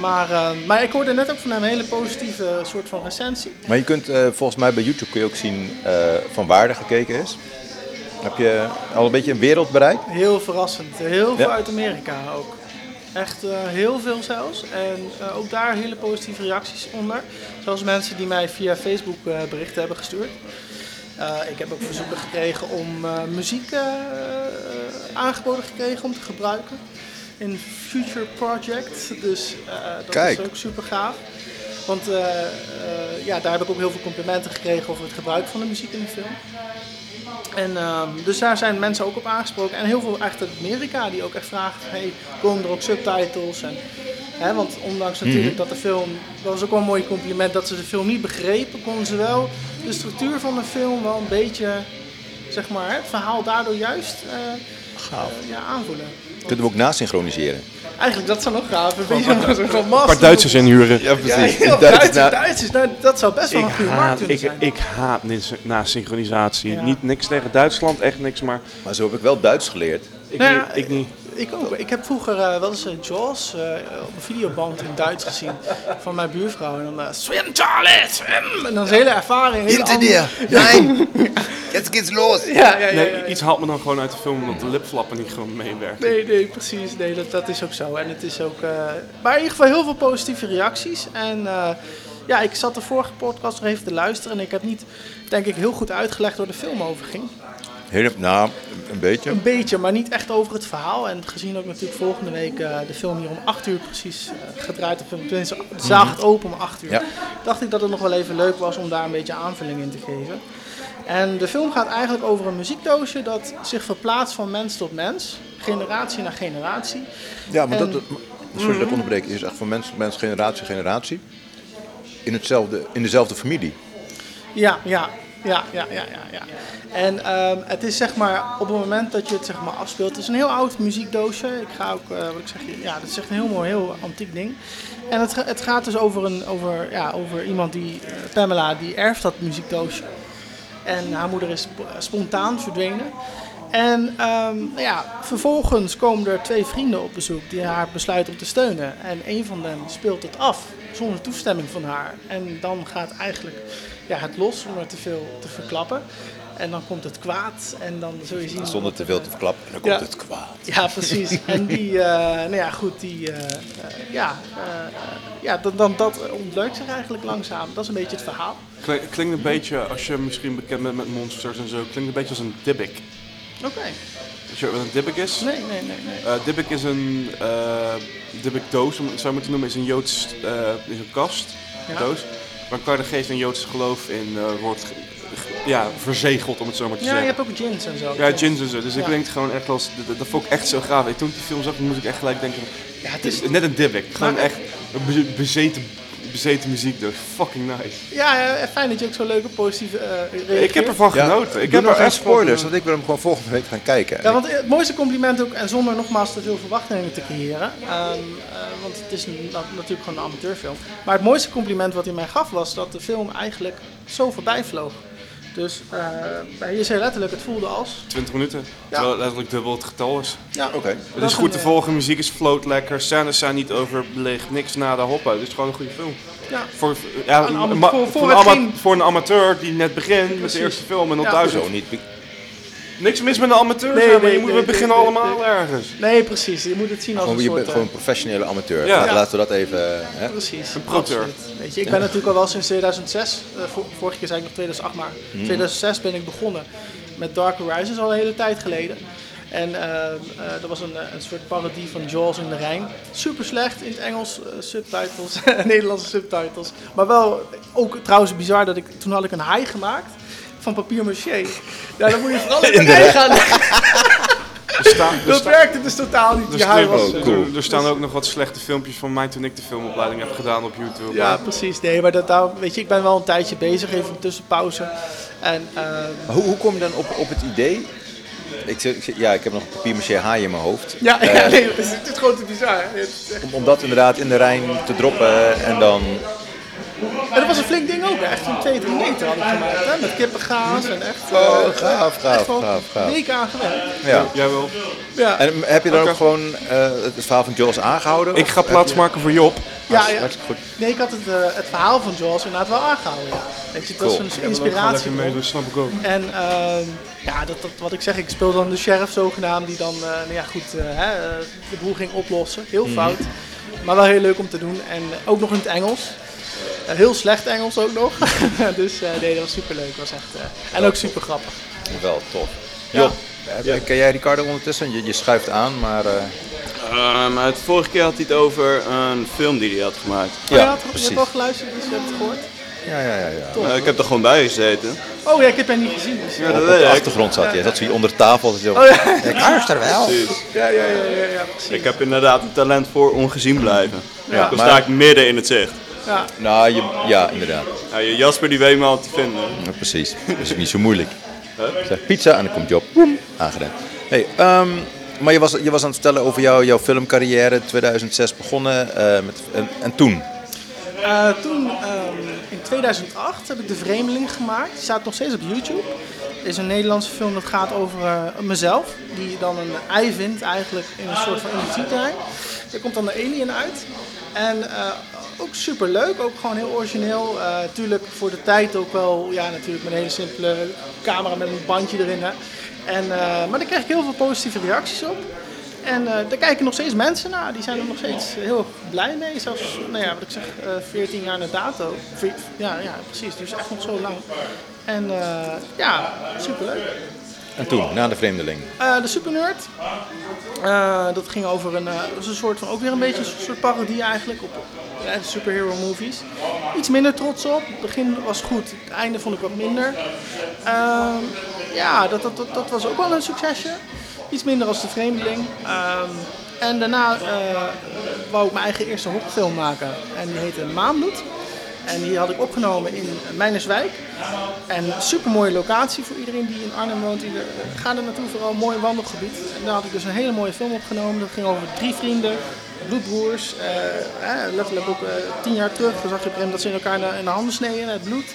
Maar, eh, maar ik hoorde net ook van hem een hele positieve soort van recensie. Maar je kunt eh, volgens mij bij YouTube kun je ook zien eh, van waar er gekeken is. Heb je al een beetje een wereld bereikt? Heel verrassend. Heel veel uit Amerika ook. Echt heel veel zelfs. En ook daar hele positieve reacties onder. Zelfs mensen die mij via Facebook berichten hebben gestuurd. Ik heb ook verzoeken gekregen om muziek aangeboden gekregen om te gebruiken. In Future Project. Dus eh, dat Kijk. is ook super gaaf. Want eh, eh, ja, daar heb ik ook heel veel complimenten gekregen over het gebruik van de muziek in de film. En, ehm, dus daar zijn mensen ook op aangesproken. En heel veel echt uit Amerika die ook echt vragen: hey, komen er ook subtitles? En, hè, want ondanks natuurlijk dat de film. Dat was ook wel een mooi compliment dat ze de film niet begrepen, konden ze wel de structuur van de film wel een beetje. Zeg maar, het verhaal daardoor juist ja, aanvoelen. Kunnen we ook nasynchroniseren? Eigenlijk, dat zou nog gaaf. Een paar Duitsers inhuren. Ja, Ja, precies. Duits Duitsers, na- Duitsers. Nou, dat zou best wel een goede markt kunnen ik, zijn. ik haat na synchronisatie. Ja. Niet niks tegen Duitsland, echt niks, maar Maar zo heb ik wel Duits geleerd. Ik, Nou niet, ja, ik niet. Ik ook. Ik heb vroeger eh, wel eens eh, Jaws eh, op een videoband in Duits gezien van mijn buurvrouw. En dan uh, swim Charlie, swim! En dan is een hele ervaring. hele andere- Nein! Jetzt geht's los! Ja, ja, ja. ja, Nee, iets haalt me dan gewoon uit de film omdat de lipflappen niet gewoon meewerken. Nee, nee, precies. Nee, dat, dat is ook zo. En het is ook... eh, maar in ieder geval heel veel positieve reacties. En eh, ja, ik zat de vorige podcast nog even te luisteren. En ik heb niet, denk ik, heel goed uitgelegd waar de film over ging. Heel, nou, een beetje. Een beetje, maar niet echt over het verhaal. En gezien ook natuurlijk volgende week eh, de film hier om 8 uur precies eh, gedraaid filmen. Tenminste, de zaal gaat open om 8 uur. Ja. Dacht ik dat het nog wel even leuk was om daar een beetje aanvulling in te geven. En de film gaat eigenlijk over een muziekdoosje dat zich verplaatst van mens tot mens. Generatie naar generatie. Ja, maar En- dat, sorry dat ik onderbreek. is echt van mens tot mens, generatie, generatie. In, hetzelfde, in dezelfde familie. Ja, ja, ja, ja, ja, ja. ja. En ehm, het is zeg maar op het moment dat je het zeg maar afspeelt, het is een heel oud muziekdoosje. Ik ga ook, eh, wat ik zeg, ja, dat is echt een heel mooi, heel antiek ding. En het, het gaat dus over, een, over, ja, over iemand die, eh, Pamela, die erft dat muziekdoosje. En haar moeder is sp- spontaan verdwenen. En ehm, ja, vervolgens komen er twee vrienden op bezoek die haar besluiten om te steunen. En een van hen speelt het af zonder toestemming van haar. En dan gaat eigenlijk ja, het los zonder te veel te verklappen. En dan komt het kwaad en dan zul je zien... Zonder te veel te verklappen. Dan komt Ja. het kwaad. ja, precies. En die, eh, nou ja, goed, die, eh, eh, ja, ja dan, dan, dat ontleukt zich eigenlijk langzaam. Dat is een beetje het verhaal. Klink- Klinkt een beetje, als je misschien bekend bent met monsters en zo, klinkt een beetje als een Dybbuk. Oké. Weet je wat een Dybbuk is? Nee, nee, nee, nee. Eh is een uh, Dybbuk doos, om het zo maar te noemen, is een Joods, eh, is een kast, Ja. doos. Waar geeft een Joods geloof in eh, wordt ja, verzegeld, om het zo maar te Ja, je zeggen. hebt ook gins en zo. Ja, gins en zo. Dus ik denk gewoon echt als, dat, dat vond ik echt zo gaaf. En toen ik die film zag, moest ik echt gelijk denken, Ja, het is, net een Dybbuk. Gewoon echt een be- bezeten, bezeten muziekdoos. Fucking nice. ja, ja, fijn dat je ook zo leuke positieve eh reageert. Ik heb ervan genoten. Ik ik heb nog er geen echt spoilers, want ik wil hem gewoon volgende week gaan kijken. Ja, want het mooiste compliment ook, en zonder nogmaals te veel verwachtingen te creëren, ehm, eh, want het is natuurlijk gewoon een amateurfilm. Maar het mooiste compliment wat hij mij gaf was dat de film eigenlijk zo voorbij vloog. Dus eh, je zei letterlijk, het voelde als. 20 minuten. Ja. Terwijl het letterlijk dubbel het getal is. Ja, Oké. Het is goed een, te eh, volgen, muziek is float lekker, scènes zijn niet overbelicht, niks na de hoppen. Het is gewoon een goede film. Ja. Voor, ja, Een voor- voor, voor een het ama- geen- voor een amateur die net begint met de eerste film en dan Ja. thuis. Zo niet. Niks mis met een amateur, Nee, zijn, maar nee, je moet, nee, we beginnen nee, allemaal nee. ergens. Nee, precies. Je moet het zien als Gewoon, een je soort... bent eh, gewoon een professionele amateur. Ja. Laten- Laten we dat even... Hè? Precies. Een proteur. Weet je, ik ben natuurlijk al wel sinds 2006, eh, vor- vorige keer zei ik nog 2008, maar Mhm. 2006 ben ik begonnen met Dark Horizons al een hele tijd geleden. En eh, eh, dat was een, eh, een soort parodie van Jaws in de Rijn. Super slecht in het Engels, eh, subtitles, Nederlandse subtitles. Maar wel ook trouwens bizar dat ik, toen had ik een haai gemaakt van papier maché. Ja, dan moet je vooral in de Rijn gaan. Er staan, er Dat staan, werkte dus totaal niet. er Die haai staan- was... Cool. er- er staan ook nog wat slechte filmpjes van mij toen ik de filmopleiding heb gedaan op YouTube. Ja, precies. Nee, maar dat, daar, weet je, ik ben wel een tijdje bezig, even een tussenpauze. En eh, Maar Hoe, hoe kom je dan op, op het idee? Ik zeg, ja, ik heb nog een papier-maché haai in mijn hoofd. ja, Eh, ja, nee, het is, het is gewoon te bizar. om, om dat inderdaad in de Rijn te droppen en dan... En dat was een flink ding ook, echt zo'n 2, 3 meter had ik gemaakt, hè, met kippengaas en echt... eh, Oh, gaaf, gaaf, gaaf, gaaf. weken aan gewerkt. Ja. Jij wel. Ja, En heb je dan ook gewoon eh, het verhaal van Jaws aangehouden? Ik ga plaats maken voor Job. ja, ja. Hartstikke goed. Nee, ik had het, eh, het verhaal van Jaws inderdaad wel aangehouden, ja. Weet je, het was Cool. een inspiratie. mee, dat snap ik ook. En ehm, ja, dat, dat, wat ik zeg, ik speel dan de sheriff zogenaamd die dan, eh, nou ja goed, eh, hè, eh, de boel ging oplossen. Heel Mhm. fout, maar wel heel leuk om te doen. En eh, ook nog in het Engels. Eh, heel slecht Engels ook nog. dus eh, nee, dat was super leuk. Was echt, eh, en ook super grappig. Wel tof. Job, heb- ken jij Ricardo ondertussen? Je, je schuift aan, maar... eh, Ehm, het vorige keer had hij het over een film die hij had gemaakt. Oh, je, ja, had, je precies. hebt wel geluisterd, dus je hebt het gehoord. Ja, ja, ja. ja. Eh, ik heb er gewoon bij gezeten. Oh ja, ik heb hem niet gezien. Dus, Ja, Op, dat op weet de achtergrond zat hij. Zat hij onder tafel. Zo. Oh ja, Ik luister wel. Precies. ja, ja, ja, ja, ja, precies. Ik heb inderdaad een talent voor ongezien blijven. Ja, Dan maar- sta ik midden in het zicht. Ja. Nou, je, ja, inderdaad. Nou, je Jasper die weet me al te vinden. Ja, precies. Dat is niet zo moeilijk. Zeg pizza en dan komt Job. Boem, Aangedaan. Hey, ehm, Maar je was, je was aan het vertellen over jou, jouw filmcarrière, 2006 begonnen. eh, met, en, en toen? Eh, toen, ehm, in 2008, heb ik De Vreemdeling gemaakt. Die staat nog steeds op YouTube. Het is een Nederlandse film dat gaat over eh, mezelf. Die dan een ei vindt eigenlijk in een soort van industrieterrein. Er komt dan de alien uit. En eh, ook super leuk, ook gewoon heel origineel. Eh tuurlijk voor de tijd ook wel, ja natuurlijk met een hele simpele camera met een bandje erin. Hè. En, eh, maar daar kreeg ik heel veel positieve reacties op. En eh, daar kijken nog steeds mensen naar. Die zijn er nog steeds heel blij mee. Zelfs, nou ja, wat ik zeg, eh 14 jaar na dato. Ja, ja, precies. Dus echt nog zo lang. En ja, superleuk. En toen, na de vreemdeling. Eh, de Supernerd. Eh, dat ging over een, eh, dat is een soort van, ook weer een beetje een soort parodie eigenlijk op eh, superhero movies. Iets minder trots op. Het begin was goed, het einde vond ik wat minder. Ehm, ja, dat, dat, dat, dat was ook wel een succesje. Iets minder als de Vreemdeling. Ehm, en daarna eh, wou ik mijn eigen eerste horrorfilm maken. En die heette Maanbloed. En die had ik opgenomen in Meinerswijk. En super mooie locatie voor iedereen die in Arnhem woont. Ieder, ga er naartoe, vooral een mooi wandelgebied. En daar had ik dus een hele mooie film opgenomen. Dat ging over drie vrienden, bloedbroers. eh, letterlijk ook eh, tien jaar terug. Dan zag je op dat ze in elkaar in de, handen sneden, het bloed.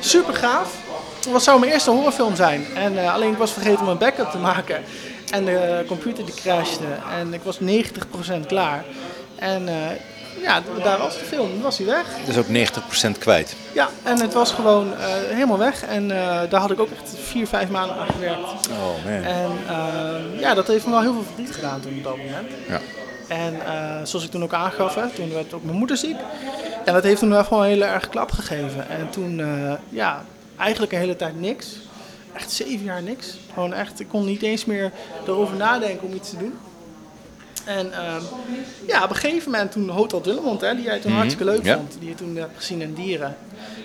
Super gaaf. Het zou mijn eerste horrorfilm zijn. En, eh, alleen ik was vergeten om een backup te maken. En de computer die crashte. En ik was 90% klaar. En eh, ja, daar was de film. Dan was hij weg. Dus ook 90% kwijt. Ja, en het was gewoon eh, helemaal weg. En eh, daar had ik ook echt vier, vijf maanden aan gewerkt. Oh man. En eh, ja, dat heeft me wel heel veel verdriet gedaan toen op dat moment. Ja. En zoals ik toen ook aangaf, hè, toen werd ook mijn moeder ziek. En dat heeft toen wel gewoon hele erg klap gegeven. En toen, ja, eigenlijk een hele tijd niks. Echt zeven jaar niks. Gewoon echt, ik kon niet eens meer erover nadenken om iets te doen. En ehm, ja, op een gegeven moment toen Hotel Dullemond, hè, die jij toen hartstikke leuk ja. vond, die je toen hebt gezien in Dieren,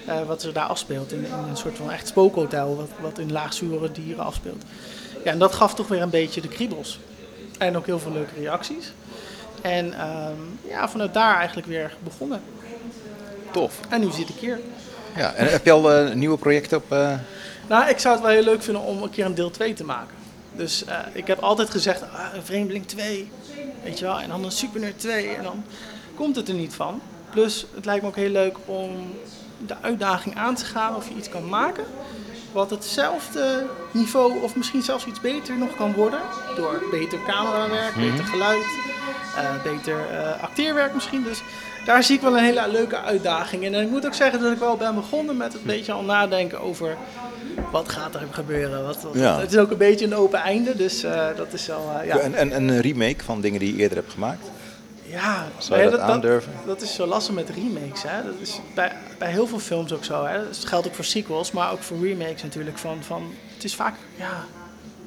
eh, wat ze daar afspeelt, in, in een soort van echt spookhotel, wat, wat in laagzure dieren afspeelt. Ja, en dat gaf toch weer een beetje de kriebels. En ook heel veel leuke reacties. En ehm, ja, vanuit daar eigenlijk weer begonnen. Tof. En nu zit ik hier. Ja, en heb je al eh, nieuwe projecten op? eh, Nou, ik zou het wel heel leuk vinden om een keer een deel 2 te maken. Dus ik heb altijd gezegd, ah, Vreemdeling 2, weet je wel, en dan een Supernerd 2 en dan komt het er niet van. Plus, het lijkt me ook heel leuk om de uitdaging aan te gaan of je iets kan maken wat hetzelfde niveau of misschien zelfs iets beter nog kan worden. Door beter camerawerk, beter geluid, eh, beter eh, acteerwerk misschien. Dus daar zie ik wel een hele leuke uitdaging in. En ik moet ook zeggen dat ik wel ben begonnen met een beetje al nadenken over wat gaat er gebeuren. Wat, wat- Ja. Het is ook een beetje een open einde, dus eh, dat is wel... eh, ja. En, en, en een remake van dingen die je eerder hebt gemaakt? Ja, Zou je dat ja, aandurven? Dat, is zo lastig met remakes. Hè? Dat is bij, bij heel veel films ook zo. Hè? Dat geldt ook voor sequels, maar ook voor remakes natuurlijk. Van, van, het is vaak ja,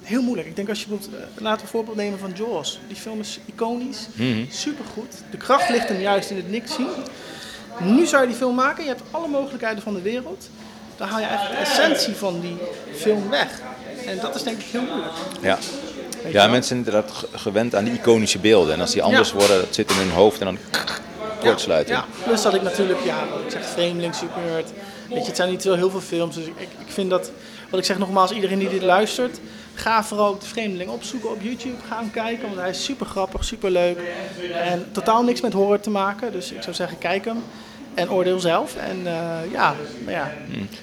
heel moeilijk. Ik denk als je bijvoorbeeld, eh, laten we een voorbeeld nemen van Jaws. Die film is iconisch, Mhm. supergoed. De kracht ligt hem juist in het niks zien. Nu zou je die film maken, je hebt alle mogelijkheden van de wereld. Dan haal je eigenlijk de essentie van die film weg. En dat is denk ik heel moeilijk. Ja. Weet Ja, mensen zijn inderdaad ge- gewend aan die iconische beelden. En als die anders Ja. worden, dat zit in hun hoofd en dan kortsluiting. Ja, plus dat ik natuurlijk, ja, wat ik zeg, Vreemdeling, Supernerd. Weet je, het zijn niet zo heel veel films. Dus ik, ik vind dat, wat ik zeg nogmaals, iedereen die dit luistert, ga vooral de Vreemdeling opzoeken op YouTube. Ga hem kijken, want hij is super grappig, super leuk. En totaal niks met horror te maken. Dus ik zou zeggen, kijk hem. En oordeel zelf. En eh, ja, ja.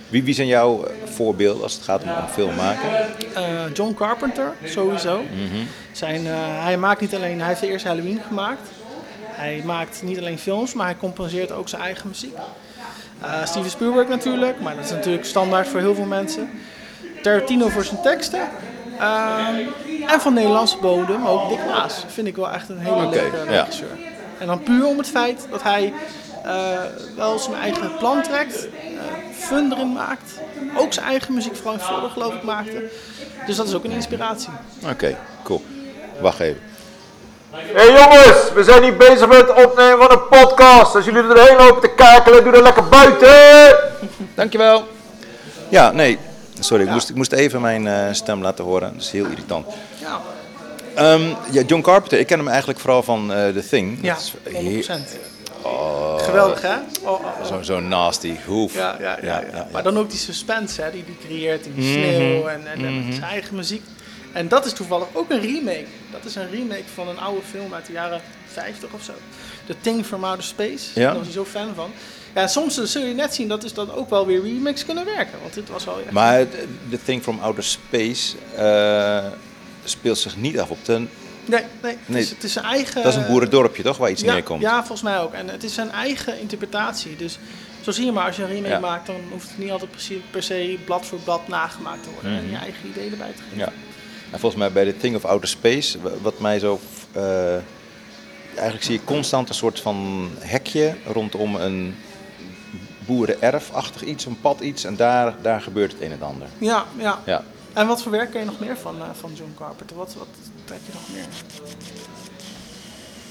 Wie, wie zijn jouw eh, voorbeelden als het gaat om, om film maken? Eh, John Carpenter, sowieso. Zijn, eh, hij maakt niet alleen, hij heeft de eerste Halloween gemaakt. Hij maakt niet alleen films, maar hij compenseert ook zijn eigen muziek. Steven Spielberg natuurlijk, maar dat is natuurlijk standaard voor heel veel mensen. Tarantino voor zijn teksten. En van Nederlandse bodem ook Dick Maas. Vind ik wel echt een hele Oké, leuke ja. regisseur. En dan puur om het feit dat hij wel zijn eigen plan trekt, eh, fun erin maakt. Ook zijn eigen muziek vooral in Florida geloof ik maakte. Dus dat is ook een inspiratie. Oké, cool. Wacht even. Hé hey jongens, we zijn hier bezig met het opnemen van een podcast. Als jullie erheen lopen te kakelen, doe dat lekker buiten. Dankjewel. Ja, nee. Sorry, ik, moest, ik moest even mijn eh, stem laten horen. Dat is heel irritant. Ja, Ehm, ja, John Carpenter, ik ken hem eigenlijk vooral van eh, The Thing. ja Dat is 100%. heel- Geweldig hè? Oh, oh, oh. Zo, zo nasty. Hoef. Ja, ja, ja, ja. ja. Maar dan ook die suspense hè, die die creëert in die sneeuw en, en, en zijn eigen muziek. En dat is toevallig ook een remake. Dat is een remake van een oude film uit de jaren 50 of zo. The Thing from Outer Space. Ja. Daar was hij zo fan van. Ja, soms eh, zul je net zien dat is dan ook wel weer remakes kunnen werken. Want dit was wel echt... Maar het- The Thing from Outer Space eh, speelt zich niet af op de... Nee, nee, het, Nee. Is, het is zijn eigen... Dat is een boerendorpje, toch? Waar iets ja, neerkomt. Ja, volgens mij ook. En het is zijn eigen interpretatie. Dus zo zie je maar, als je een remake Ja. maakt, dan hoeft het niet altijd precies, per se blad voor blad nagemaakt te worden. En je eigen idee erbij te geven. Mhm. Ja. En volgens mij bij The Thing of Outer Space, wa- wat mij zo... eh, eigenlijk zie je constant een soort van hekje rondom een boerenerfachtig iets, een pad iets. En daar, daar gebeurt het een en ander. Ja, ja. Ja. En wat voor werk ken je nog meer van, eh, van John Carpenter? Wat, wat trek je nog meer?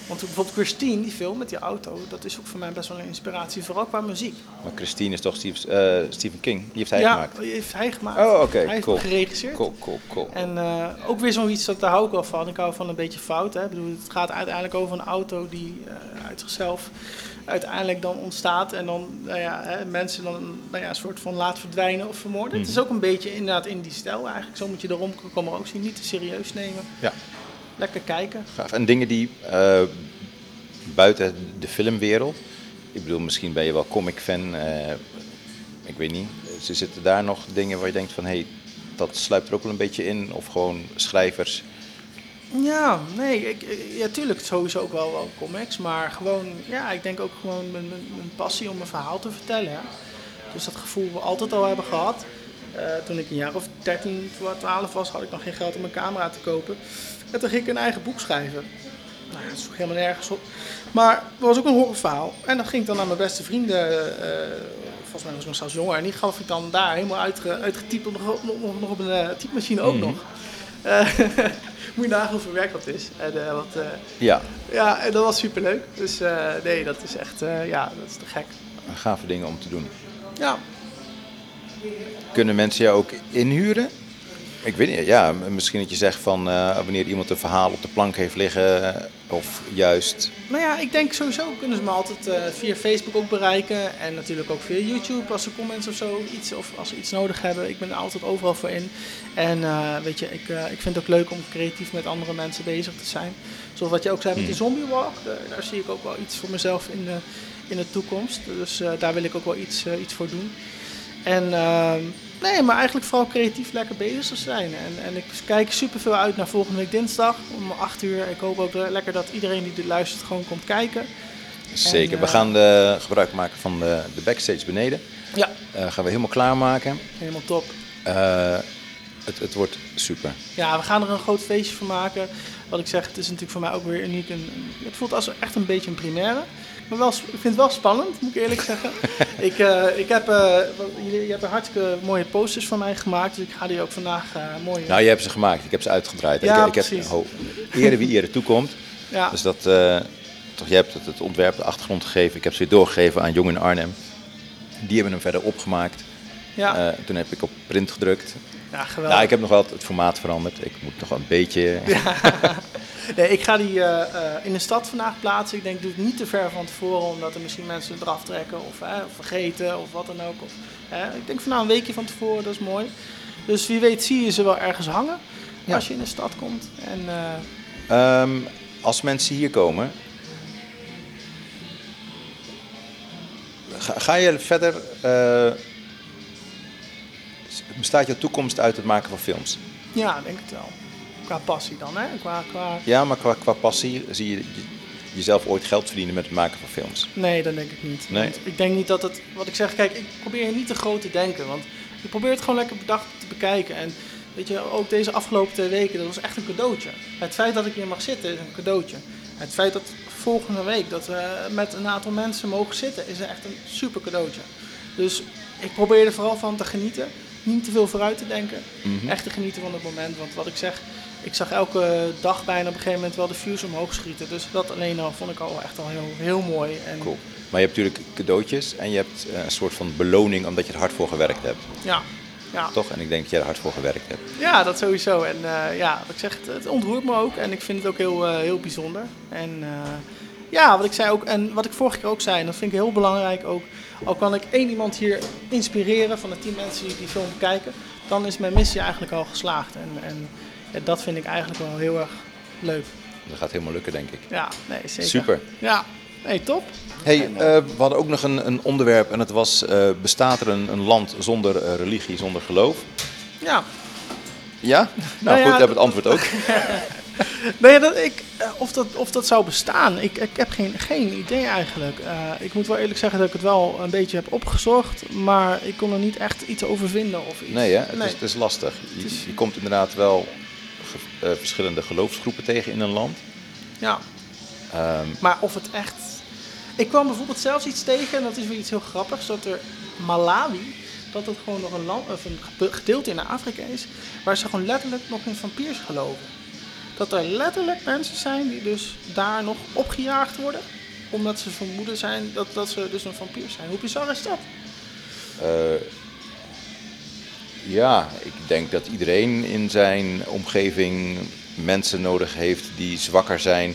Want bijvoorbeeld Christine, die film met die auto, dat is ook voor mij best wel een inspiratie, vooral qua muziek. Maar Christine is toch Steve, eh, Stephen King? Die heeft hij ja, gemaakt. die heeft hij gemaakt. Oh, oké, Hij heeft cool. hem geregisseerd. Cool, cool, cool. En eh, ook weer zoiets, dat daar hou ik wel van. Ik hou van een beetje fout. Hè. Ik bedoel, het gaat uiteindelijk over een auto die uit zichzelf uiteindelijk dan ontstaat. En dan nou ja, hè, mensen dan nou ja, een soort van laat verdwijnen of vermoorden. Het is ook een beetje inderdaad in die stijl eigenlijk. Zo moet je de romcom ook zien. Niet te serieus nemen. Ja. Lekker kijken. Gaaf. En dingen die eh, buiten de filmwereld, ik bedoel, misschien ben je wel comic-fan, eh, ik weet niet. Ze zitten daar nog dingen waar je denkt van, hé, hey, dat sluipt er ook wel een beetje in. Of gewoon schrijvers. Ja, nee, ik, ja, tuurlijk sowieso ook wel, wel comics, maar gewoon, ja, ik denk ook gewoon mijn, mijn, mijn passie om een verhaal te vertellen. Hè. Dus dat gevoel we altijd al hebben gehad. Eh, toen ik een jaar of 13, 12 was, had ik nog geen geld om een camera te kopen. En toen ging ik een eigen boek schrijven. Nou, dat sloeg helemaal nergens op. Maar het was ook een horrorverhaal. En dan ging ik dan naar mijn beste vrienden, eh, volgens mij was ik nog zelfs jonger, en die gaf ik dan daar helemaal uitge, uitgetypt op, nog, nog, nog op een eh, typemachine ook nog. Eh, moet je nagaan hoeveel werk dat is. En, eh, wat, eh, Ja, ja, en dat was superleuk. Dus nee, dat is echt, ja, dat is te gek. gave dingen om te doen. Ja, Kunnen mensen jou ook inhuren? Ik weet niet, ja, misschien dat je zegt van wanneer iemand een verhaal op de plank heeft liggen, of juist. nou ja, ik denk sowieso kunnen ze me altijd eh, via Facebook ook bereiken. En natuurlijk ook via YouTube als ze comments of zo, iets, of als ze iets nodig hebben. Ik ben er altijd overal voor in. En eh, weet je, ik, eh, ik vind het ook leuk om creatief met andere mensen bezig te zijn. Zoals wat je ook zei met die zombie walk, daar, daar zie ik ook wel iets voor mezelf in de, in de toekomst. Dus daar wil ik ook wel iets, iets voor doen. En ehm, nee, maar eigenlijk vooral creatief lekker bezig te zijn. En, en ik kijk super veel uit naar volgende week dinsdag om 8 uur. Ik hoop ook lekker dat iedereen die dit luistert gewoon komt kijken. Zeker, En, we eh, gaan de, gebruik maken van de, de backstage beneden. Ja, Eh, gaan we helemaal klaarmaken. helemaal top. Eh, het, het wordt super. Ja, we gaan er een groot feestje van maken. Wat ik zeg, het is natuurlijk voor mij ook weer uniek. En, het voelt als echt een beetje een première. Maar wel, ik vind het wel spannend, moet ik eerlijk zeggen. ik, eh, ik heb, jullie, je hebt een hartstikke mooie posters van mij gemaakt. Dus ik ga die ook vandaag eh mooi... Nou, je hebt ze gemaakt, ik heb ze uitgedraaid. Ja, ik, ik heb ho, ere wie ere toekomt. ja, Dus dat, eh, toch, je hebt het, het ontwerp, de achtergrond gegeven. Ik heb ze weer doorgegeven aan Jong in Arnhem. Die hebben hem verder opgemaakt. Ja, Eh, toen heb ik op print gedrukt. ja, geweldig. Nou, ik heb nog wel het formaat veranderd. Ik moet nog wel een beetje... Nee, ik ga die eh, eh, in de stad vandaag plaatsen. Ik denk, doe het niet te ver van tevoren, omdat er misschien mensen het eraf trekken of vergeten of wat dan ook. Of, ik denk van nou een weekje van tevoren, dat is mooi. Dus wie weet zie je ze wel ergens hangen Ja. als je in de stad komt. En eh, Ehm, als mensen hier komen, ga, ga je verder. Bestaat jouw toekomst uit het maken van films? ja, ik denk het wel. Qua passie dan, hè? Qua, qua... Ja, maar qua, qua passie zie je je- jezelf ooit geld verdienen met het maken van films. Nee, dat denk ik niet. Nee. Want ik denk niet dat het, wat ik zeg, kijk, ik probeer niet te groot te denken. Want ik probeer het gewoon lekker bedacht te bekijken. En weet je, ook deze afgelopen twee weken, dat was echt een cadeautje. Het feit dat ik hier mag zitten is een cadeautje. Het feit dat volgende week dat we met een aantal mensen mogen zitten, is echt een super cadeautje. Dus ik probeer er vooral van te genieten. Niet te veel vooruit te denken. Echt te genieten van het moment. Want wat ik zeg, ik zag elke dag bijna op een gegeven moment wel de views omhoog schieten. Dus dat alleen al vond ik al echt al heel, heel mooi. En Cool. Maar je hebt natuurlijk cadeautjes en je hebt eh, een soort van beloning omdat je er hard voor gewerkt hebt. ja, ja. Toch? En ik denk dat jij er hard voor gewerkt hebt. Ja, dat sowieso. En eh, ja, wat ik zeg, het, het ontroert me ook en ik vind het ook heel, eh, heel bijzonder. En ja, wat ik zei ook, en wat ik vorige keer ook zei, en dat vind ik heel belangrijk ook, al kan ik één iemand hier inspireren van de tien mensen die die film kijken, dan is mijn missie eigenlijk al geslaagd. En, en Ja, dat vind ik eigenlijk wel heel erg leuk. Dat gaat helemaal lukken, denk ik. Ja, nee, zeker. Super. Ja, nee, top. Hey, eh, we hadden ook nog een, een onderwerp en het was, eh, bestaat er een, een land zonder eh, religie, zonder geloof? Ja, Ja? Nou ja, goed, we hebben het antwoord ook. Nee, dat, ik, eh, of, dat, of dat zou bestaan, ik, ik heb geen, geen idee eigenlijk. Eh, ik moet wel eerlijk zeggen dat ik het wel een beetje heb opgezocht, maar ik kon er niet echt iets over vinden of iets. Nee, hè? Het, Nee. Is, het is lastig. Je, je komt inderdaad wel ge- eh, verschillende geloofsgroepen tegen in een land. Ja, Ehm, maar of het echt... Ik kwam bijvoorbeeld zelfs iets tegen, en dat is weer iets heel grappigs, dat er Malawi, dat het gewoon nog een, land, of een ge- gedeelte in Afrika is, waar ze gewoon letterlijk nog in vampiers geloven. Dat er letterlijk mensen zijn die dus daar nog opgejaagd worden, omdat ze vermoeden zijn dat, dat ze dus een vampier zijn. Hoe bizar is dat? eh, ja, ik denk dat iedereen in zijn omgeving mensen nodig heeft die zwakker zijn.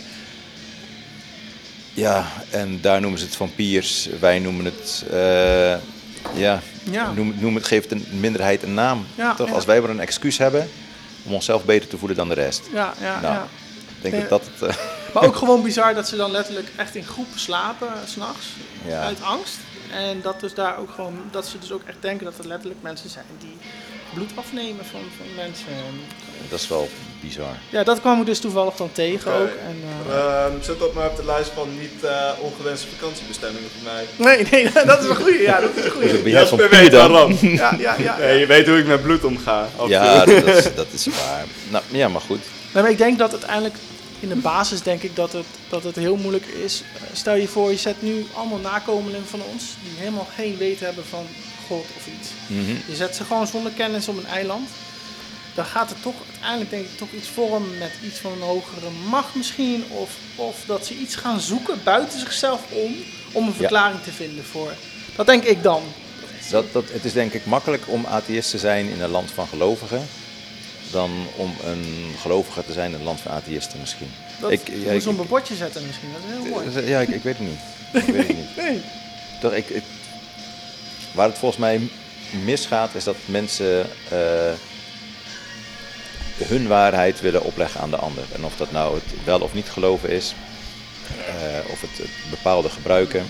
Ja, en daar noemen ze het vampiers. Wij noemen het, eh, ja, Ja. Noem, noem het, geeft een minderheid een naam. Ja, Toch? ja. Als wij maar een excuus hebben om onszelf beter te voelen dan de rest. Ja, ja, Nou, ja. Ik denk Ja. dat dat het... eh, Maar ook gewoon bizar dat ze dan letterlijk echt in groepen slapen s s'nachts. Ja. Uit angst. En dat, dus daar ook gewoon, dat ze dus ook echt denken dat er letterlijk mensen zijn die bloed afnemen van, van mensen. Dat is wel bizar. Ja, dat kwam ik dus toevallig dan tegen ook. En, eh, Ehm, zet dat maar op de lijst van niet eh, ongewenste vakantiebestemmingen voor mij. nee, nee, dat is een goede. Ja, dat is een goede. Weet dan? waarom. Ja, ja, ja. Nee, je weet hoe ik met bloed omga. Ja, dat is, dat is waar. Nou, ja, maar goed. Nee, maar ik denk dat uiteindelijk in de basis denk ik dat het, dat het heel moeilijk is. Eh, Stel je voor, je zet nu allemaal nakomelingen van ons die helemaal geen weet hebben van God of iets. Mhm. Je zet ze gewoon zonder kennis op een eiland. Dan gaat het toch uiteindelijk denk ik toch iets vormen met iets van een hogere macht misschien. Of, of dat ze iets gaan zoeken buiten zichzelf om, om een verklaring te vinden voor. Dat denk ik dan. Dat, dat, het is denk ik makkelijk om atheïst te zijn in een land van gelovigen. Dan om een gelovige te zijn in een land van atheïsten misschien. Dat Ik- ja, ik- zo'n bordje zetten misschien. Dat is heel mooi. Ja, ik, ik weet het niet. Ik weet het niet. Nee. Toch, ik, ik- waar het volgens mij misgaat, is dat mensen eh, hun waarheid willen opleggen aan de ander. En of dat nou het wel of niet geloven is, eh, of het, bepaalde gebruiken.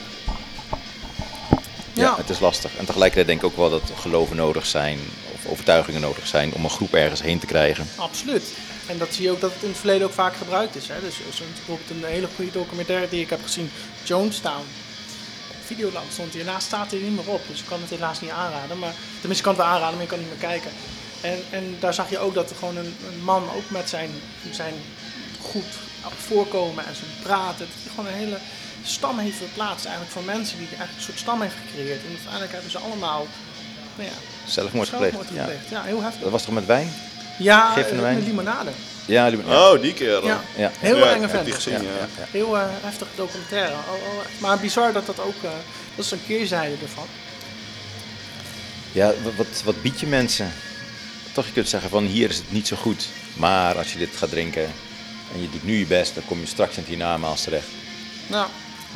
Ja, Ja. het is lastig. En tegelijkertijd denk ik ook wel dat geloven nodig zijn, of overtuigingen nodig zijn, om een groep ergens heen te krijgen. Absoluut. En dat zie je ook dat het in het verleden ook vaak gebruikt is. Hè? Dus zo'n bijvoorbeeld een hele goede documentaire die ik heb gezien, Jonestown. Videoland stond hier. Helaas staat hij niet meer op, dus ik kan het helaas niet aanraden. Maar, tenminste, ik kan het wel aanraden, maar je kan niet meer kijken. En, en daar zag je ook dat er gewoon een, een man, ook met zijn, zijn goed voorkomen en zijn praten, dat hij gewoon een hele stam heeft verplaatst eigenlijk van mensen die eigenlijk een soort stam heeft gecreëerd. En uiteindelijk hebben ze allemaal nou ja, Zelfmoord gepleegd. zelfmoord Ja. gepleegd. Ja, heel heftig. Dat was toch met wijn? Ja, Gif in de eh, wijn? met limonade. Ja, die- ja. Oh, die keer dan. Ja, Ja. heel Ja, enge vent. gezien, Ja, ja. ja, ja. Heel eh, heftige documentaire. Oh, oh, maar bizar dat dat ook, eh, dat is een keerzijde ervan. Ja, wat, wat, wat bied je mensen? Toch, je kunt zeggen van hier is het niet zo goed. Maar als je dit gaat drinken en je doet nu je best, dan kom je straks in het hiernamaals terecht. Nou,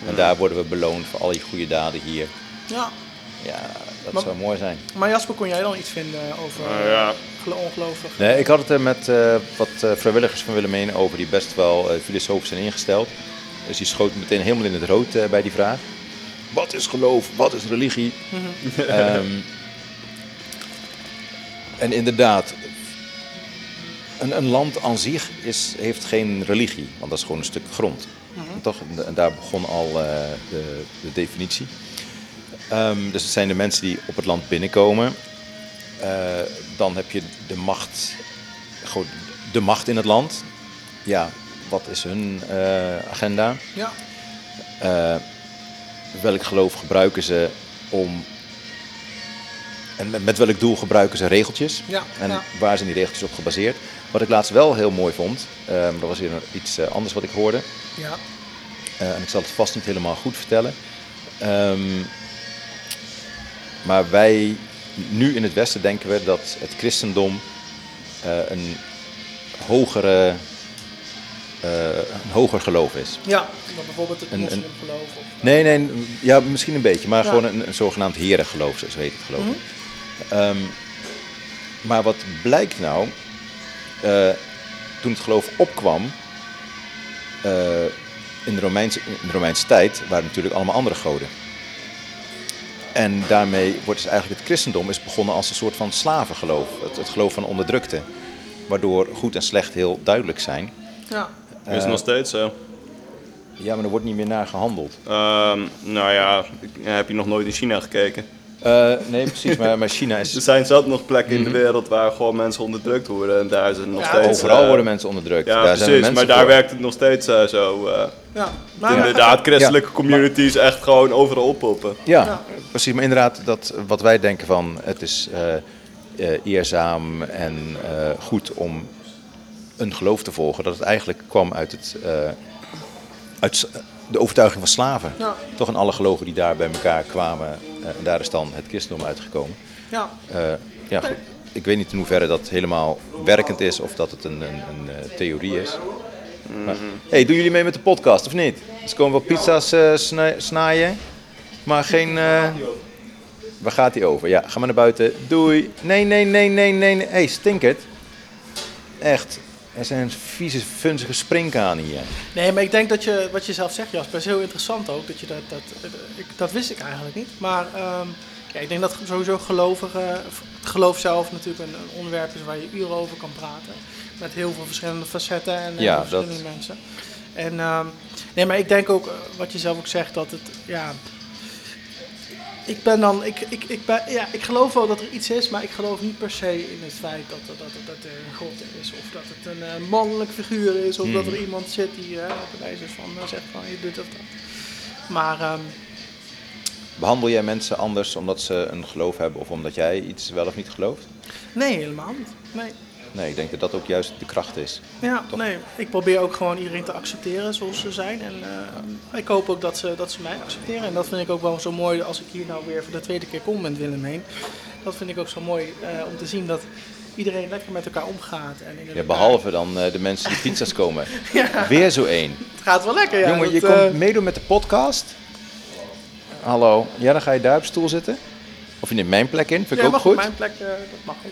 En daar worden we beloond voor al je goede daden hier. ja. Ja, dat Maar- zou mooi zijn. Maar Jasper, kon jij dan iets vinden over Nou uh, ja. ongelovig? Nee, ik had het er met eh, wat eh, vrijwilligers van Willemijn over die best wel eh, filosofisch zijn ingesteld. Dus die schoot meteen helemaal in het rood eh, bij die vraag. Wat is geloof? Wat is religie? Ehm, en inderdaad, een, een land aan zich is, heeft geen religie, want dat is gewoon een stuk grond. Toch? En- daar begon al eh, de, de definitie. Ehm, dus het zijn de mensen die op het land binnenkomen. Eh, dan heb je de macht, gewoon de macht in het land. Ja, wat is hun eh, agenda? Ja. Welk geloof gebruiken ze om. En met, welk doel gebruiken ze regeltjes? Ja, En ja. waar zijn die regeltjes op gebaseerd? Wat ik laatst wel heel mooi vond, ehm, dat was weer iets eh, anders wat ik hoorde. Ja. Eh, en ik zal het vast niet helemaal goed vertellen. Ehm, maar wij, nu in het Westen, denken we dat het christendom eh, een, hogere, een hoger geloof is. Ja, dan bijvoorbeeld het moslimgeloof. Of, Nee, nee, ja, misschien een beetje, maar Ja. gewoon een, een zogenaamd herengeloof, zo heet het geloof. Mhm. Ehm, maar wat blijkt nou, eh, toen het geloof opkwam, eh, in, de Romeinse, in de Romeinse tijd, waren natuurlijk allemaal andere goden. En daarmee wordt dus eigenlijk het christendom is begonnen als een soort van slavengeloof. Het, het geloof van onderdrukte. Waardoor goed en slecht heel duidelijk zijn. Ja. Is het Eh, nog steeds zo? Ja, maar er wordt niet meer naar gehandeld. Ehm, nou ja, ik- heb je nog nooit in China gekeken? Eh, nee, precies, maar, maar China is... Er zijn zat nog plekken in de wereld waar gewoon mensen onderdrukt worden en daar is het nog Ja, steeds... Overal eh, worden mensen onderdrukt. Ja, daar zijn precies, mensen maar daar voor. werkt het nog steeds eh, zo. eh. Ja. Maar, inderdaad, christelijke communities echt gewoon overal oppoppen. Ja, Ja. precies. Maar inderdaad, dat, wat wij denken van het is eh, eh, eerzaam en eh, goed om een geloof te volgen, dat het eigenlijk kwam uit, het, eh, uit de overtuiging van slaven. Ja. Toch in alle geloven die daar bij elkaar kwamen, en daar is dan het christendom uitgekomen. ja. Eh, ja, goed. Ik weet niet in hoeverre dat helemaal werkend is of dat het een, een, een eh, theorie is. Maar, hey, doen jullie mee met de podcast of niet? Ze komen wel pizza's eh, sni- snijden, maar geen... eh, Waar gaat hij over? Ja, ga maar naar buiten. Doei. Nee, nee, nee, nee, nee. nee. hey, stinkert. Echt. Er zijn vieze, funzige springkanen hier. Nee, maar ik denk dat je, wat je zelf zegt, Jasper, is heel interessant ook. Dat, je dat, dat, dat wist ik eigenlijk niet. Maar ehm, ja, ik denk dat sowieso gelovigen, het geloof zelf natuurlijk een, een onderwerp is waar je uren over kan praten. Met heel veel verschillende facetten en Ja, verschillende dat- mensen. En ehm, nee, maar ik denk ook, eh, wat je zelf ook zegt, dat het, ja... Ik ben dan, ik, ik, ik, ben, ja, ik geloof wel dat er iets is, maar ik geloof niet per se in het feit dat, er- dat, er- dat er een god is. Of dat het een eh, mannelijk figuur is. Of dat er iemand zit die eh, op wijze van eh, zegt van je doet dat. dat. Maar ehm, Behandel jij mensen anders omdat ze een geloof hebben of omdat jij iets wel of niet gelooft? nee, helemaal niet. Nee. Nee, ik denk dat dat ook juist de kracht is. Ja, nee. Ik probeer ook gewoon iedereen te accepteren zoals ze zijn. En eh, ik hoop ook dat ze, dat ze mij accepteren. En dat vind ik ook wel zo mooi als ik hier nou weer voor de tweede keer kom met Willem heen. Dat vind ik ook zo mooi eh, om te zien dat iedereen lekker met elkaar omgaat. En in Ja, elkaar- behalve dan eh, de mensen die pizza's komen. Weer zo één. Het gaat wel lekker, ja. Jongen, je dat, komt meedoen met de podcast. Hallo. Ja, dan ga je daar op stoel zitten. Of je neemt mijn plek in, vind ik ook mag goed. op mijn plek, dat mag ook.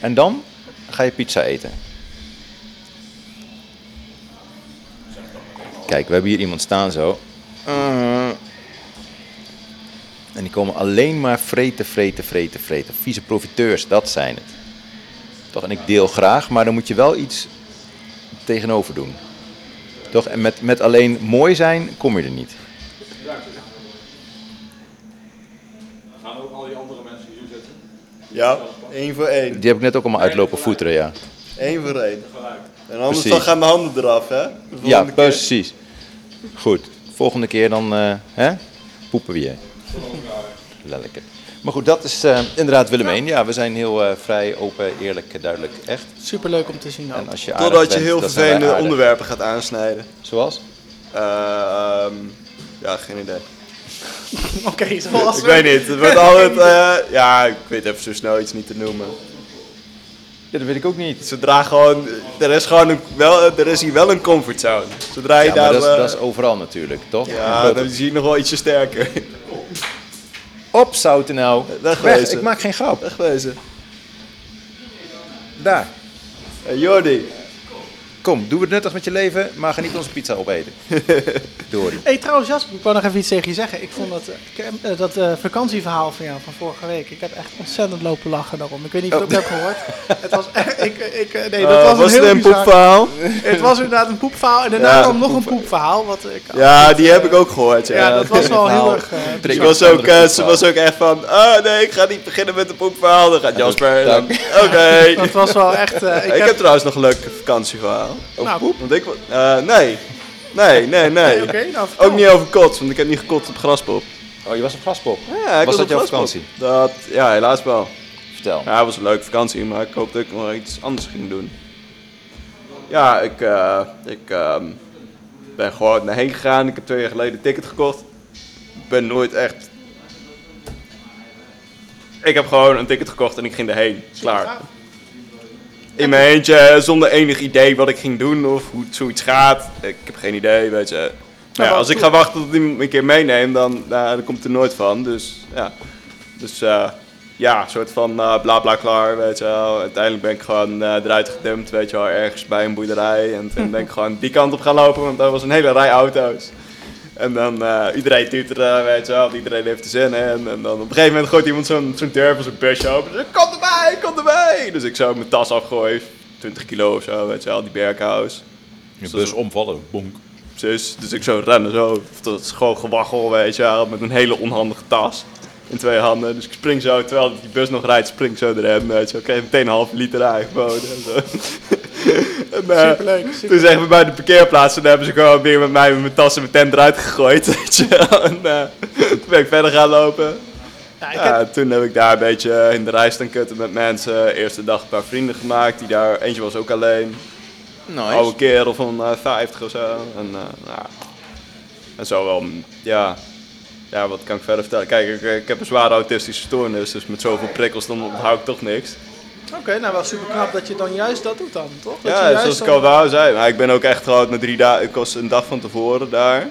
En dan ga je pizza eten. Kijk, we hebben hier iemand staan zo. Uh. En die komen alleen maar vreten, vreten, vreten, vreten. Vieze profiteurs, dat zijn het. Toch, en ik deel graag, maar dan moet je wel iets tegenover doen. Toch, en met, met alleen mooi zijn kom je er niet. Gaan ook al die andere mensen hier zitten? Ja, één voor één. Die heb ik net ook allemaal uitlopen voeteren, ja. Eén voor één. En anders Precies. dan gaan mijn handen eraf, hè? Ja, keer. precies. Goed, volgende keer dan eh, hè? poepen we je. Lekker. Maar goed, dat is eh, inderdaad Willem 1. Ja, we zijn heel eh, vrij, open, eerlijk, duidelijk, echt. Superleuk om te zien. En als je Totdat je bent, heel vervelende onderwerpen gaat aansnijden. Zoals? Eh, ehm, ja, geen idee. Oké, zoals Ik weet niet. Het wordt altijd. eh, ja, ik weet even zo snel iets niet te noemen. Ja, dat weet ik ook niet. Zodra gewoon. Er is gewoon een, wel, er is hier wel een comfortzone. Zodra je Ja, daar. dat is, eh, dat is overal natuurlijk, toch? ja, dan zie je nog wel ietsje sterker. Opzouten nou. Weg, Wegwezen. ik maak geen grap. Wegwezen. Daar. Hey Jordi. Kom, doe het nuttig met je leven, maar ga niet onze pizza opeten. Dory. hey, trouwens Jasper, ik wou nog even iets tegen je zeggen. Ik vond dat, eh, eh, dat eh, vakantieverhaal van jou van vorige week, ik heb echt ontzettend lopen lachen daarom. Ik weet niet of je het ook hebt gehoord. Het was echt, ik, ik, nee, dat Eh, was, was een het heel een bizar- poepverhaal? Het was inderdaad een poepverhaal en daarna Ja, kwam nog een poepverhaal. Wat ik, Ja, die heb ik ook gehoord. Ja, ja, dat was wel heel erg... Ik was een ook, eh, ze was ook echt van, ah nee, ik ga niet beginnen met een poepverhaal. Dan gaat Jasper. Oké. dat was wel echt... eh, ik Ik heb, heb trouwens nog een leuk vakantieverhaal. Nou, Want ik, eh, nee. Nee, nee, nee. Oké, nou. Ook niet over kots, want ik heb niet gekotst op graspop. Oh, je was op graspop. Ja, ik Was dat op jouw graspop. vakantie? Dat, ja, helaas wel. Vertel. Ja, het was een leuke vakantie, maar ik hoop dat ik nog iets anders ging doen. Ja, ik, eh, ik ehm, ben gewoon naar heen gegaan. Ik heb twee jaar geleden een ticket gekocht. Ik ben nooit echt... Ik heb gewoon een ticket gekocht en ik ging erheen. Klaar. In mijn eentje, zonder enig idee wat ik ging doen of hoe het zoiets gaat. Ik heb geen idee, weet je. Ja, als ik ga wachten tot iemand me een keer meeneemt, dan, nou, dan komt het er nooit van. Dus ja, dus, eh, ja, een soort van eh, bla bla klaar, weet je wel. Uiteindelijk ben ik gewoon eh, eruit gedumpt, weet je wel, ergens bij een boerderij. En toen ben ik gewoon die kant op gaan lopen, want daar was een hele rij auto's. En dan uh, iedereen tuteren, weet je wel, iedereen heeft er zin in. En dan op een gegeven moment gooit iemand zo'n zo'n deur van zijn busje open. Dus kom erbij, kom erbij! Dus ik zou mijn tas afgooien, 20 kilo of zo, weet je wel, die berghuis. Je bus omvallen, bonk. Dus, dus ik zo rennen zo, dat is gewoon gewaggel, weet je wel, met een hele onhandige tas in twee handen. Dus ik spring zo, terwijl die bus nog rijdt, spring ik zo erin, weet je wel. Ik kreeg meteen een halve liter aangeboden en zo. en, uh, Superleuk, super. Toen zeggen we bij de parkeerplaats, en dan hebben ze gewoon weer met mij met mijn tas en mijn tent eruit gegooid, weet je wel. En uh, toen ben ik verder gaan lopen. Ja, ik Ja, heb, toen heb ik daar een beetje in de rij staan kutten met mensen. Eerste dag een paar vrienden gemaakt, die daar, eentje was ook alleen. Een oude kerel van eh 50 of zo. En, eh, en zo wel, ja. Ja, wat kan ik verder vertellen? Kijk, ik, ik heb een zware autistische stoornis, dus met zoveel prikkels dan onthoud ik toch niks. Oké, nou wel super knap dat je dan juist dat doet dan, toch? Dat Ja, juist zoals ik al wou zei. Maar ik ben ook echt gewoon na drie dagen, ik was een dag van tevoren daar.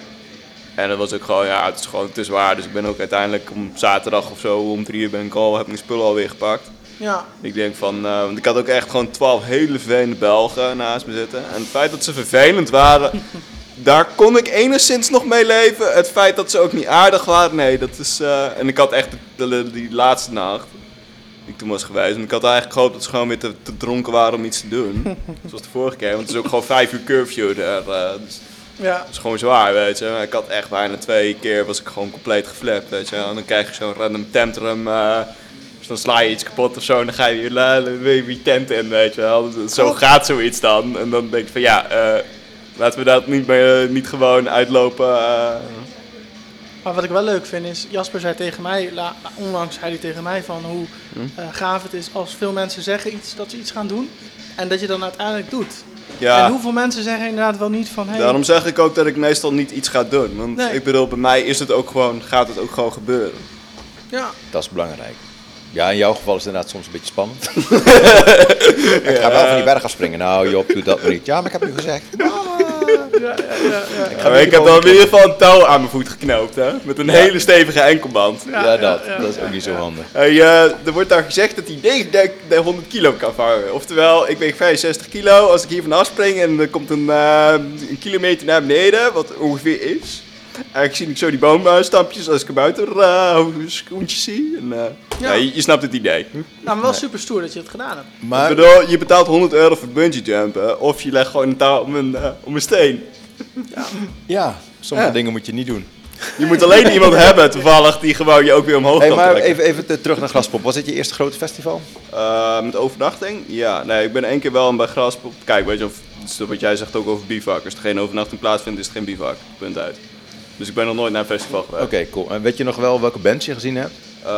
En dat was ook gewoon, ja, het is gewoon te zwaar. Dus ik ben ook uiteindelijk om zaterdag of zo, om drie uur ben ik al, heb mijn spullen alweer gepakt. Ja, Ik denk van, eh, want ik had ook echt gewoon twaalf hele vervelende Belgen naast me zitten. En het feit dat ze vervelend waren, daar kon ik enigszins nog mee leven. Het feit dat ze ook niet aardig waren, nee, dat is... eh, en ik had echt de, de- die laatste nacht, die ik toen was geweest. En ik had eigenlijk gehoopt dat ze gewoon weer te, te dronken waren om iets te doen. Zoals de vorige keer, want het is ook gewoon vijf uur curfew daar. eh, dus ja. dat is gewoon zwaar, weet je. Ik had echt bijna twee keer, was ik gewoon compleet geflapt, weet je. En dan krijg je zo'n random tantrum, eh, dus dan sla je iets kapot of zo en dan ga je weer, die tent in, weet je wel. Dus Zo gaat zoiets dan. En dan denk je van, ja, eh, laten we dat niet, meer, niet gewoon uitlopen. Maar wat ik wel leuk vind is, Jasper zei tegen mij, la- onlangs zei hij tegen mij van hoe Hm? eh, gaaf het is als veel mensen zeggen iets, dat ze iets gaan doen. En dat je dan uiteindelijk doet. ja, En hoeveel mensen zeggen inderdaad wel niet van, hey, daarom zeg ik ook dat ik meestal niet iets ga doen. Want Nee. ik bedoel, bij mij is het ook gewoon, gaat het ook gewoon gebeuren. ja, Dat is belangrijk. Ja, in jouw geval is het inderdaad soms een beetje spannend. ik ga wel van die berg af springen. Nou Job, doe dat maar niet. Ja, maar ik heb nu gezegd. Ja, ja, ja. Ik, ik heb dan in ieder geval een touw aan mijn voet geknoopt, hè. Met een hele stevige enkelband. Ja, dat. Dat is ook niet zo handig. Hey, eh, er wordt daar gezegd dat hij 3900 kilo kan vangen. Oftewel, ik weeg 65 kilo. Als ik hier vanaf spring en er komt een, eh, een kilometer naar beneden, wat ongeveer is. En ik zie ik zo die boomstampjes als kabouter uh, schoentjes zie. En, eh, Ja. ja, je, je snapt het idee. Nou, maar wel super stoer dat je het gedaan hebt. Maar Ik bedoel, je betaalt 100 euro voor bungee jumpen. Of je legt gewoon een touw om een, eh, om een steen. ja, sommige Ja. dingen moet je niet doen. Je moet alleen iemand hebben toevallig die gewoon je ook weer omhoog Hey, kan maar trekken. even, even te- terug naar Graspop. Was dit je eerste grote festival? Eh, met overnachting? Ja, nee, ik ben één keer wel bij Graspop. Kijk, weet je, of, wat jij zegt ook over bivak. Als er geen overnachting plaatsvindt, is het geen bivak. Punt uit. Dus ik ben nog nooit naar een festival Oké, geweest. cool. En weet je nog wel welke bands je gezien hebt? Eh,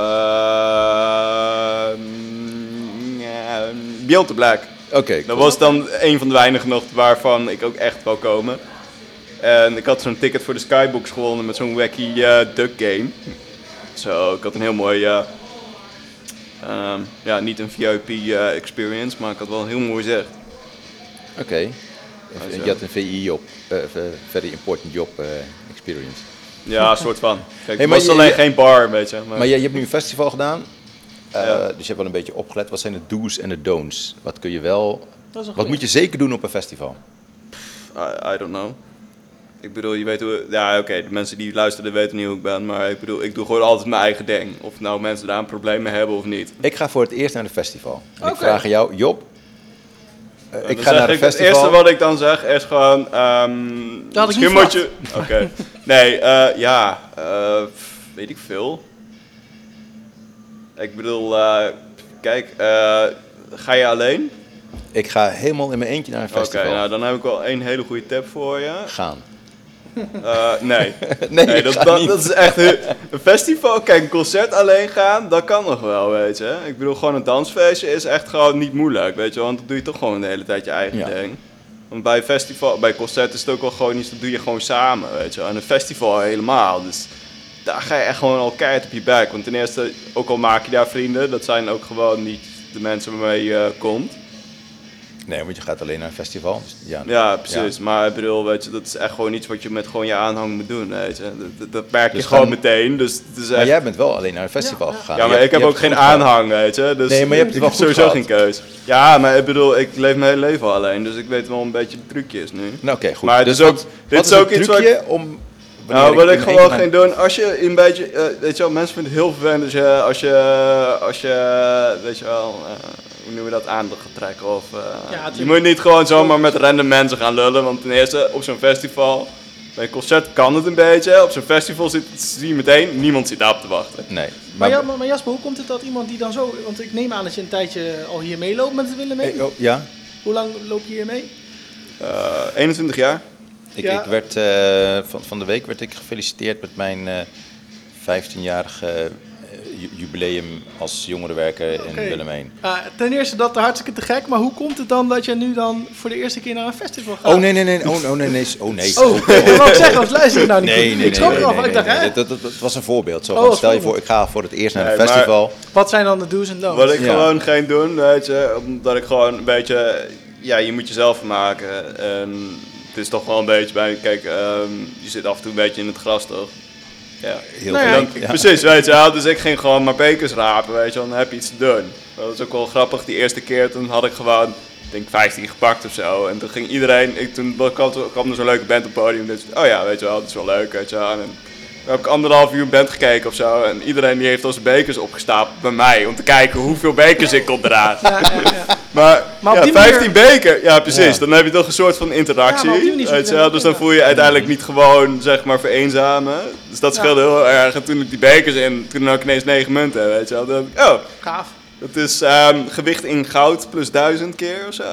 mm, ja, Beyond the Black. Oké, Dat cool. was dan een van de weinigen nog waarvan ik ook echt wou komen. En ik had zo'n ticket voor de Skybox gewonnen met zo'n wacky eh, duck game. Zo, ik had een heel mooi, eh, ehm, ja, niet een VIP eh, experience, maar ik had wel een heel mooi zeg. Oké. Zo. Je had een VI-job, eh, eh, Very Important Job eh, Experience. Ja, een soort van. Kijk, Hey, het maar was alleen je- geen bar, weet je. Maar, Maar je, je hebt nu een festival gedaan, eh, Ja. dus je hebt wel een beetje opgelet. Wat zijn de do's en de don'ts? Wat kun je wel, een wat moet je zeker doen op een festival? I, I don't know. Ik bedoel, je weet hoe... Ja, oké, de mensen die luisteren weten niet hoe ik ben, maar ik bedoel, ik doe gewoon altijd mijn eigen ding. Of nou mensen daar een probleem mee hebben of niet. Ik ga voor het eerst naar een festival. En ik vraag aan jou, Job. Eh, ik Dan ga naar een ik, Het festival. eerste wat ik dan zeg is gewoon... ehm Dat misschien moet je... Oké. Nee, eh, ja, eh, weet ik veel. Ik bedoel, eh, kijk, eh, ga je alleen? Ik ga helemaal in mijn eentje naar een Oké, festival. nou dan heb ik wel één hele goede tip voor je. Gaan. Eh, nee. Nee, dat, dat, is echt een festival. Kijk, een concert alleen gaan, dat kan nog wel, weet je. Ik bedoel, gewoon een dansfeestje is echt gewoon niet moeilijk, weet je. Want dan doe je toch gewoon de hele tijd je eigen Ja. ding. Want bij festival, bij concert is het ook wel gewoon iets, dat doe je gewoon samen, weet je. En een festival helemaal, dus daar ga je echt gewoon al keihard op je bek. Want ten eerste, ook al maak je daar vrienden, dat zijn ook gewoon niet de mensen waarmee je komt. Nee, want je gaat alleen naar een festival. Dus ja, Ja, precies. Maar ik bedoel, weet je, dat is echt gewoon iets wat je met gewoon je aanhang moet doen, weet je. Dat, dat, dat merk je Dus gewoon dan- meteen. Dus het is Maar echt... jij bent wel alleen naar een festival gegaan. Ja, Je maar hebt- ik heb je ook geen aanhang, weet je. Dus Nee, maar je hebt het ik wel heb goed sowieso gehad. geen keus. Ja, maar ik bedoel, ik leef mijn hele leven al alleen, dus ik weet wel een beetje de trucjes nu. Nou, oké, goed. Maar dus is ook, wat- dit wat is ook iets wat ik- om... Nou, wat ik gewoon ging doen, als je een beetje, eh, weet je wel, mensen vinden het heel vervelend als je, als je, als je weet je wel, eh, hoe noemen we dat, aandacht gaat trekken of... eh, Ja, je moet niet gewoon zomaar met random mensen gaan lullen, want ten eerste, op zo'n festival, bij een concert kan het een beetje, op zo'n festival zit, zie je meteen, niemand zit daarop te wachten. Nee. Maar, ja, maar, maar Jasper, hoe komt het dat iemand die dan zo... Want ik neem aan dat je een tijdje al hier meeloopt met het Willem Eh, oh, ja, Hoe lang loop je hier mee? Eh 21 jaar. ik, Ja. ik werd, eh, van, van de week werd ik gefeliciteerd met mijn eh 15-jarige eh, ju- jubileum als jongerenwerker in Oké. Willem heen. Ah, ten eerste dat hartstikke te gek, maar hoe komt het dan dat je nu dan voor de eerste keer naar een festival gaat? Oh nee, nee, nee, oh, oh nee, nee, oh nee. Oh, wat wou ik zeggen, als luister ik nou niet Nee, goed? nee, ik nee, schrok nee, eraf, nee, ik dacht, nee, hè? nee, dat, dat, dat was een voorbeeld. Zo Oh, stel je voor, ik ga voor het eerst naar Nee, een maar- festival. Wat zijn dan de do's en don'ts? Wat ik Ja. gewoon geen doen, weet je, omdat ik gewoon een beetje, ja, je moet jezelf maken. En het is toch wel een beetje bij, kijk, ehm, je zit af en toe een beetje in het gras toch? Ja. Heel Nou ja, veel. Dan- Ja. Precies, weet je wel, dus ik ging gewoon maar bekers rapen, weet je wel, dan heb je iets te doen. Dat was ook wel grappig, die eerste keer, toen had ik gewoon, ik denk 15 gepakt of zo. En toen ging iedereen, ik, toen kwam, kwam er zo'n leuke band op het podium, dus oh ja, weet je wel, dat is wel leuk, weet je wel. En toen heb ik anderhalf uur band gekeken of zo. En iedereen die heeft al zijn bekers opgestapeld bij mij. Om te kijken hoeveel bekers ik kon dragen. Ja, ja, ja. Maar, ja, die manier- 15 beker, ja precies. Ja. Dan heb je toch een soort van interactie. Weet je Dus dan voel je uiteindelijk niet gewoon, zeg maar, vereenzamen. Dus dat Ja. scheelde heel erg. En toen ik die bekers in, toen had ik ineens 9 munten, weet je wel. Dan dacht ik, oh, Gaaf. Dat is ehm, gewicht in goud plus 1000 keer of zo.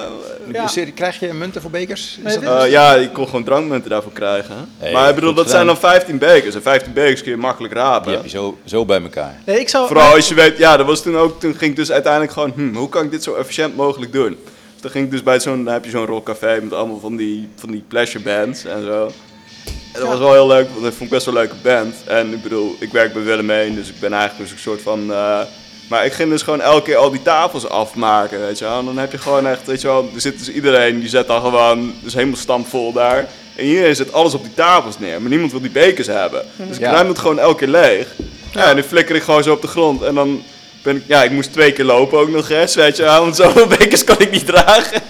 Ja. Serie, Krijg je munten voor bekers? Is Nee, dat- Eh, ja, ik kon gewoon drankmunten daarvoor krijgen. Hey, maar ik bedoel, dat zijn dan gedaan. 15 bekers. En 15 bekers kun je makkelijk rapen. Die heb je zo, zo bij elkaar. Nee, ik zou... Vooral als je weet, ja, dat was toen ook, toen ging ik dus uiteindelijk gewoon, hm, hoe kan ik dit zo efficiënt mogelijk doen? Dus dan ging ik dus bij zo'n, dan heb je zo'n rockcafé met allemaal van die, van die pleasure bands en zo. En dat was wel heel leuk, want ik vond ik best wel een leuke band. En ik bedoel, ik werk bij Willemijn, dus ik ben eigenlijk dus een soort van... eh, maar ik ging dus gewoon elke keer al die tafels afmaken, weet je wel. En dan heb je gewoon echt, weet je wel, er zit dus iedereen, die zet dan gewoon, dus helemaal stampvol daar. En iedereen zet alles op die tafels neer, maar niemand wil die bekers hebben. Dus ik Ja. ruim het gewoon elke keer leeg. Ja, en nu flikker ik gewoon zo op de grond. En dan ben ik, ja, ik moest twee keer lopen ook nog eens, weet je wel. Want zoveel bekers kan ik niet dragen.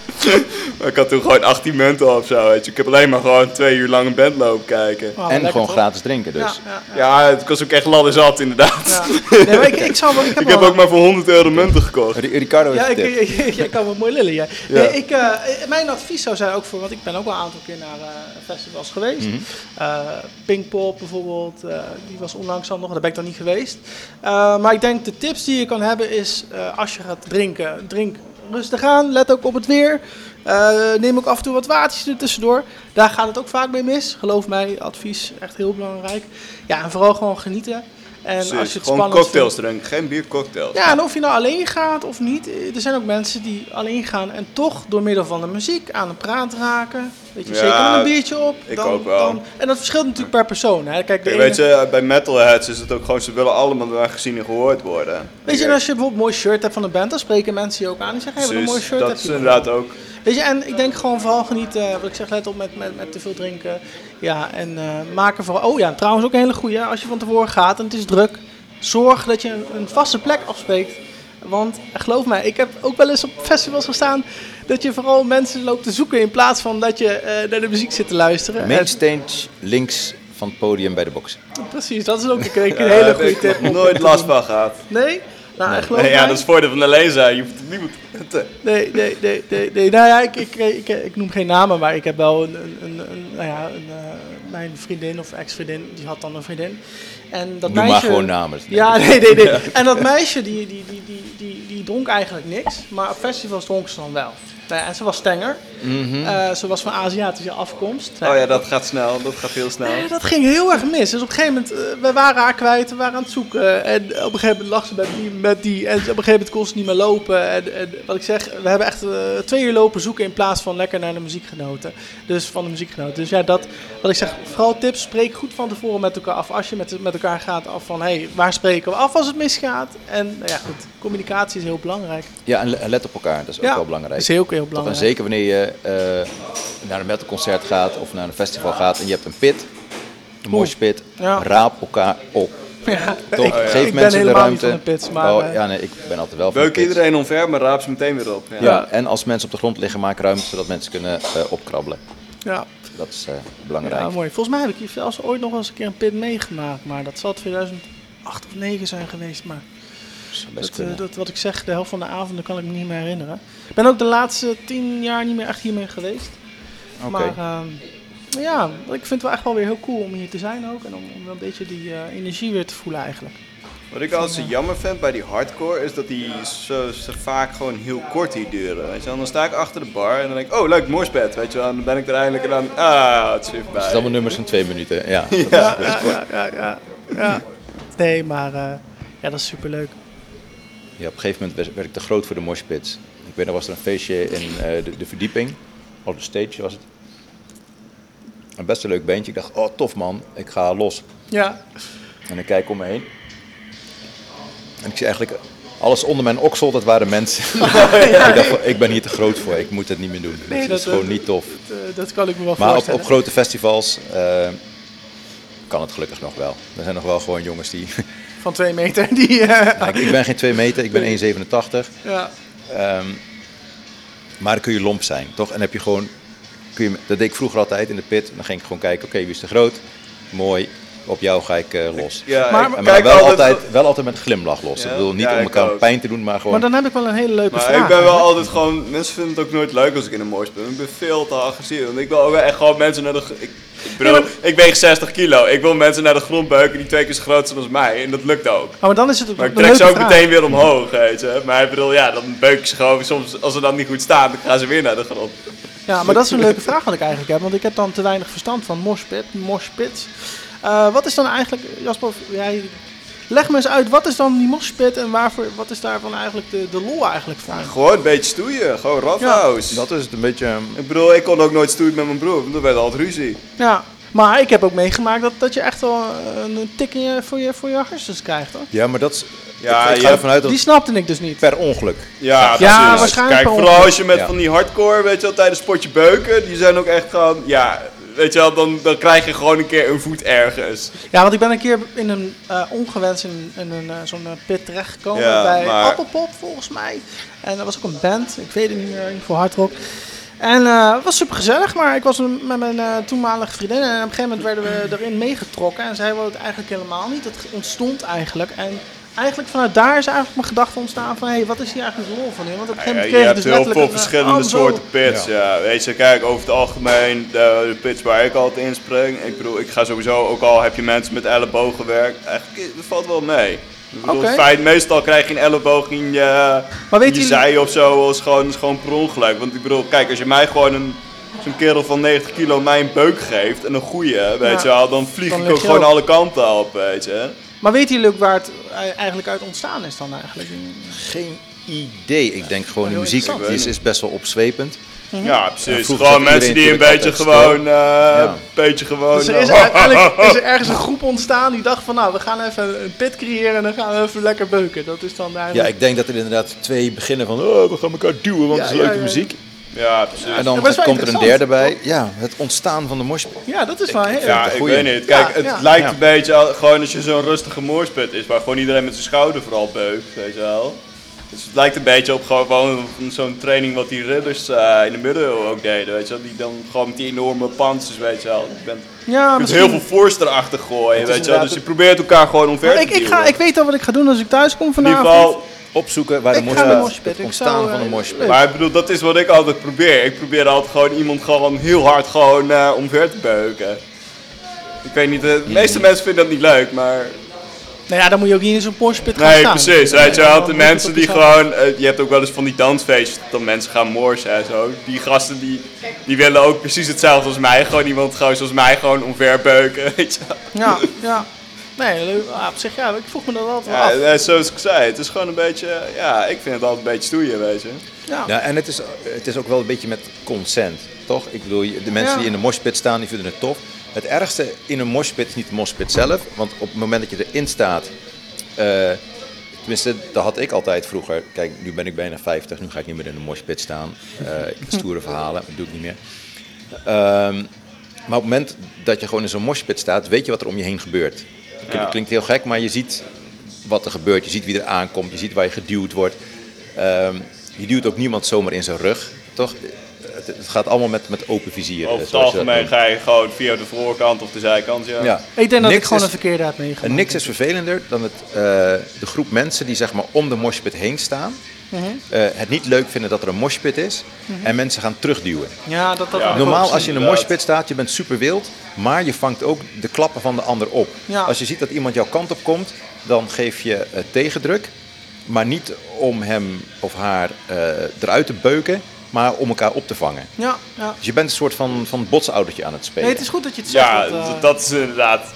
Ik had toen gewoon 18 munten of zo, weet je. Ik heb alleen maar gewoon twee uur lang een band lopen kijken. Oh, en gewoon toch? gratis drinken dus. Ja, ja, ja. Ja, het was ook echt ladder zat inderdaad. Ja. Nee, ik, ik zou wel... Ik heb, Ik heb wel- ook maar voor 100 euro munten gekocht. Ri- Ricardo heeft Ja, ik, ik- jij kan wat mooi lullen, ja. Ja. Nee, ik, eh, mijn advies zou zijn ook voor, want ik ben ook wel een aantal keer naar eh, festivals geweest. Eh, Pinkpop bijvoorbeeld, eh, die was onlangs al nog, daar ben ik dan niet geweest. Eh, maar ik denk de tips die je kan hebben is, eh, als je gaat drinken, drink rustig aan, let ook op het weer. Eh, neem ook af en toe wat watertjes er tussendoor. Daar gaat het ook vaak mee mis. Geloof mij, advies echt heel belangrijk. Ja, en vooral gewoon genieten. En als je het gewoon cocktails vindt- drinken, geen biercocktails. ja, en of je nou alleen gaat of niet. eh, Er zijn ook mensen die alleen gaan en toch door middel van de muziek aan het praat raken. Weet je, Ja, zeker een biertje op. ik ook wel. Dan, en dat verschilt natuurlijk per persoon. Hè. Kijk, de ene- weet je, bij metalheads is het ook gewoon, ze willen allemaal gezien en gehoord worden. weet je, en als je bijvoorbeeld een mooi shirt hebt van een band, dan spreken mensen je ook aan. Die zeggen, hey, wat een mooi shirt dat heb is inderdaad ook. Weet je, en ik denk gewoon vooral genieten, wat ik zeg, let op met, met, met te veel drinken. Ja, en eh maak er vooral... Oh ja, trouwens ook een hele goeie. Als je van tevoren gaat en het is druk, zorg dat je een, een vaste plek afspreekt. Want eh, geloof mij, ik heb ook wel eens op festivals gestaan dat je vooral mensen loopt te zoeken in plaats van dat je eh, naar de muziek zit te luisteren. Mainstage links van het podium bij de box. Precies, dat is ook een, een hele goede tip. nooit last van gehad. Nee? Nou, geloof Nee, ja, mij- dat is het voordeel van alleen zijn. Je hoeft het niemand te... Nee, nee, nee, nee, nee. Nou ja, ik, ik, ik, ik noem geen namen, maar ik heb wel een, een, een, nou ja, een, eh, mijn vriendin of ex-vriendin, die had dan een vriendin. En dat Noem maar meisje, gewoon namen. Ja, nee, nee, nee. En dat meisje, die, die, die, die, die, die dronk eigenlijk niks, maar op festivals dronk ze dan wel. Nou ja, en ze was stenger. Eh, ze was van Aziatische afkomst. Oh ja, dat gaat snel. Dat gaat heel snel. Dat ging heel erg mis. Dus op een gegeven moment, eh, we waren haar kwijt, we waren aan het zoeken. En op een gegeven moment lag ze met die, met die. En op een gegeven moment kon ze niet meer lopen. En, en wat ik zeg, we hebben echt eh, twee uur lopen zoeken in plaats van lekker naar de muziekgenoten. Dus van de muziekgenoten. Dus ja, dat, wat ik zeg, vooral tips, spreek goed van tevoren met elkaar af. Als je met, met elkaar gaat af van, hé, hey, waar spreken we af als het misgaat? En nou ja, goed, communicatie is heel belangrijk. Ja, en le- en let op elkaar, dat is ook Ja, wel belangrijk. dat is heel, heel belangrijk. En zeker wanneer je naar een metalconcert gaat of naar een festival gaat en je hebt een pit, een moshpit, Ja. raap elkaar op. Ja, Toch, ik, geef ik ben mensen de niet ruimte. van de pits, maar... oh, eh, ja, nee, ik ben altijd wel Beuk iedereen omver, maar raap ze meteen weer op. Ja. Ja, en als mensen op de grond liggen, maak ruimte zodat mensen kunnen eh, opkrabbelen. ja. Dat is eh, belangrijk. Ja, mooi. Volgens mij heb ik hier zelfs ooit nog wel eens een keer een pit meegemaakt. Maar dat zal 2008 of 2009 zijn geweest. Maar eh, dat, wat ik zeg, de helft van de avonden kan ik me niet meer herinneren. Ik ben ook de laatste tien jaar niet meer echt hiermee geweest. Oké. Maar ehm, ja, ik vind het wel echt wel weer heel cool om hier te zijn ook. En om, om een beetje die eh, energie weer te voelen eigenlijk. Wat ik altijd zo jammer vind bij die hardcore is dat die zo, zo vaak gewoon heel kort hier duren. Weet je wel? Dan sta ik achter de bar en dan denk ik, oh leuk, morspet, weet je wel. En dan ben ik er eindelijk en dan, ah, het is weer Het voorbij. zijn allemaal nummers van twee minuten. Ja. Ja, ja, ja, ja, ja, ja. Nee, maar eh, ja, dat is superleuk. Ja, op een gegeven moment werd- ik te groot voor de moshpits. Ik weet nog was er een feestje in eh, de, de verdieping, op de stage was het. Een best een leuk bandje. Ik dacht, oh tof man, ik ga los. Ja, En ik kijk om me heen. En ik zie eigenlijk alles onder mijn oksel, dat waren mensen. ik dacht, ik ben hier te groot voor, ik moet het niet meer doen. Nee, dat, dat- is gewoon niet tof. dat, eh, dat kan ik me wel Maar op, voorstellen. op grote festivals eh, kan het gelukkig nog wel. Er zijn nog wel gewoon jongens die... Van twee meter, die... eh, Nou, ik, ik ben geen 2 meter, ik ben 1,87. ja. Ehm, maar dan kun je lomp zijn, toch? En heb je gewoon, kun je, dat deed ik vroeger altijd in de pit. Dan ging ik gewoon kijken, oké, wie is te groot? Mooi, op jou ga ik eh, los. Ja, Maar- maar kijk wel, altijd, altijd, wel altijd met een glimlach los. Ja? Ik bedoel niet Ja, om elkaar ook. pijn te doen, maar gewoon... Maar dan heb ik wel een hele leuke Maar vraag. ik ben wel altijd gewoon, mensen vinden het ook nooit leuk als ik in een morspit ben. Ik ben veel te agressief. Want ik wil ook wel echt gewoon mensen naar de... Ik, ik bedoel, Ja, ik weeg 60 kilo. Ik wil mensen naar de grond beuken die twee keer zo groot zijn als mij. En dat lukt ook. Oh, maar dan is het een Maar ik trek ze ook vraag. meteen weer omhoog, weet je. Maar ik bedoel, ja, dan beuk ik ze gewoon. Soms, als ze dan niet goed staan, dan gaan ze weer naar de grond. Ja, maar dat is een leuke vraag wat ik eigenlijk heb. Want ik heb dan te weinig verstand van moshpit, moshpits. Eh, wat is dan eigenlijk, Jasper, jij, leg me eens uit, wat is dan die moshpit en waarvoor, wat is daarvan eigenlijk de, de lol eigenlijk van? Gewoon een beetje stoeien. Gewoon roughhouse. Dat is het een beetje... ehm, Ik bedoel, ik kon ook nooit stoeien met mijn broer. Want er werd altijd ruzie. Ja, maar ik heb ook meegemaakt dat, dat je echt wel een, een tik in je, voor, je, voor je hersens krijgt hoor. Ja, maar dat is... Ja, ik, ik je ga hebt- ervan uit dat Die snapte ik dus niet. per ongeluk... Ja, Ja, precies. waarschijnlijk Kijk, per vooral als je met Ja. van die hardcore, weet je wel, tijdens spotje beuken, die zijn ook echt gewoon, ja, weet je wel, dan, dan krijg je gewoon een keer een voet ergens. Ja, want ik ben een keer in een eh, ongewenst in, in een, eh, zo'n eh, pit terechtgekomen Ja, bij maar- Appelpop volgens mij. En dat was ook een band, ik weet het niet meer, geval hardrock. En het was super gezellig, maar ik was met mijn toenmalige vriendin en op een gegeven moment werden we erin meegetrokken. En zij wilde het eigenlijk helemaal niet, het ontstond eigenlijk. En eigenlijk vanuit daar is eigenlijk mijn gedachte ontstaan van, hé, hey, wat is hier eigenlijk de rol van in? Want op een gegeven je moment kreeg hebt ik dus heel letterlijk veel eh, verschillende soorten pits, ja. Weet je, kijk, over het algemeen, de, de pits waar ik altijd inspring, ik bedoel, ik ga sowieso, ook al heb je mensen met ellebogenwerk, eigenlijk, dat valt wel mee. Ik bedoel, Oké. het feit, meestal krijg je een elleboog in je, Maar weet in je jullie- zij of zo, is gewoon, is gewoon per ongeluk. Want ik bedoel, kijk, als je mij gewoon een, zo'n kerel van 90 kilo mij een beuk geeft, en een goeie, weet Ja. je wel, dan vlieg Dan ik ook gewoon alle kanten op, weet je. Maar weten jullie ook waar het eigenlijk uit ontstaan is dan eigenlijk? Geen idee. Ik denk gewoon, de muziek is, is best wel opzwepend. Ja, Ja, precies. gewoon mensen die een beetje gewoon, eh, Ja. een beetje gewoon... Dus er is eh, uiteindelijk is er ergens een groep ontstaan die dacht van nou, we gaan even een pit creëren en dan gaan we even lekker beuken. Dat is dan Ja, eigenlijk... ik denk dat er inderdaad twee beginnen van, oh, we gaan elkaar duwen, want Ja, het is ja, leuke ja. muziek. Ja, precies. En dan Ja, komt er een derde bij. Ja, het ontstaan van de moshpit. Ja, dat is heel... Ja, ik weet niet. Kijk, Ja, het ja. lijkt Ja. een beetje al- gewoon als je zo'n rustige moorsput is, waar gewoon iedereen met zijn schouder vooral beukt, weet je wel. Dus het lijkt een beetje op gewoon, zo'n training wat die ridders eh, in de middeleeuwen ook deden, weet je wel. Die dan gewoon met die enorme panzers, weet je wel. Je bent, je Ja, heel veel force erachter gooien, weet je wel. Dus je probeert elkaar gewoon omver Maar te ik, ik, ga, ik weet al wat ik ga doen als ik thuis kom in vanavond. ieder geval, Opzoeken waar de moshpit, het Ik ontstaan zou, van de eh, moshpit. maar ik bedoel, dat is wat ik altijd probeer. Ik probeer altijd gewoon iemand gewoon heel hard gewoon eh, omver te beuken. Ik weet niet, eh, de meeste mensen vinden dat niet leuk, maar Nou ja, dan moet je ook niet in zo'n moshpit gaan Nee, staan. precies. Weet je wel, de mensen je die gewoon... je hebt ook wel eens van die dansfeestjes dat mensen gaan morsen en zo. Die gasten die, die willen ook precies hetzelfde als mij. Gewoon iemand gewoon zoals mij gewoon omverbeuken, weet je wel. Ja, ja. Nee, leuk. Ah, op zich, ja, ik vroeg me dat altijd wel Ja, af. eh, zoals ik zei, het is gewoon een beetje... Ja, ik vind het altijd een beetje stoeien, weet je. Ja. Ja, en het is, het is ook wel een beetje met consent, toch? Ik bedoel, de mensen Ja. die in de moshpit staan, die vinden het tof. Het ergste in een moshpit is niet de moshpit zelf, want op het moment dat je erin staat, eh, tenminste, dat had ik altijd vroeger. Kijk, nu ben ik bijna 50, nu ga ik niet meer in een moshpit staan. Eh, stoere verhalen, dat doe ik niet meer. Ehm, maar op het moment dat je gewoon in zo'n moshpit staat, weet je wat er om je heen gebeurt. Het Ja. klinkt heel gek, maar je ziet wat er gebeurt. Je ziet wie er aankomt, je ziet waar je geduwd wordt. Ehm, je duwt ook niemand zomaar in zijn rug, toch? Het, het gaat allemaal met, met open vizier. Over eh, het dat algemeen noemt. ga je gewoon via de voorkant of de zijkant, ja. Ja. Ik denk dat Niks ik gewoon is- een verkeerde heb meegemaakt. En niks is vervelender dan het, eh, de groep mensen die zeg maar om de moshpit heen staan. Mhm. eh, het niet leuk vinden dat er een moshpit is. Mhm. En mensen gaan terugduwen. Ja, dat, dat Ja. Normaal als je in een moshpit staat, je bent super wild. Maar je vangt ook de klappen van de ander op. Ja. Als je ziet dat iemand jouw kant op komt, dan geef je eh, tegendruk. Maar niet om hem of haar eh, eruit te beuken, maar om elkaar op te vangen. Ja, ja. Dus je bent een soort van, van botsoudertje aan het spelen. Nee, het is goed dat je het zegt. Ja, dat is inderdaad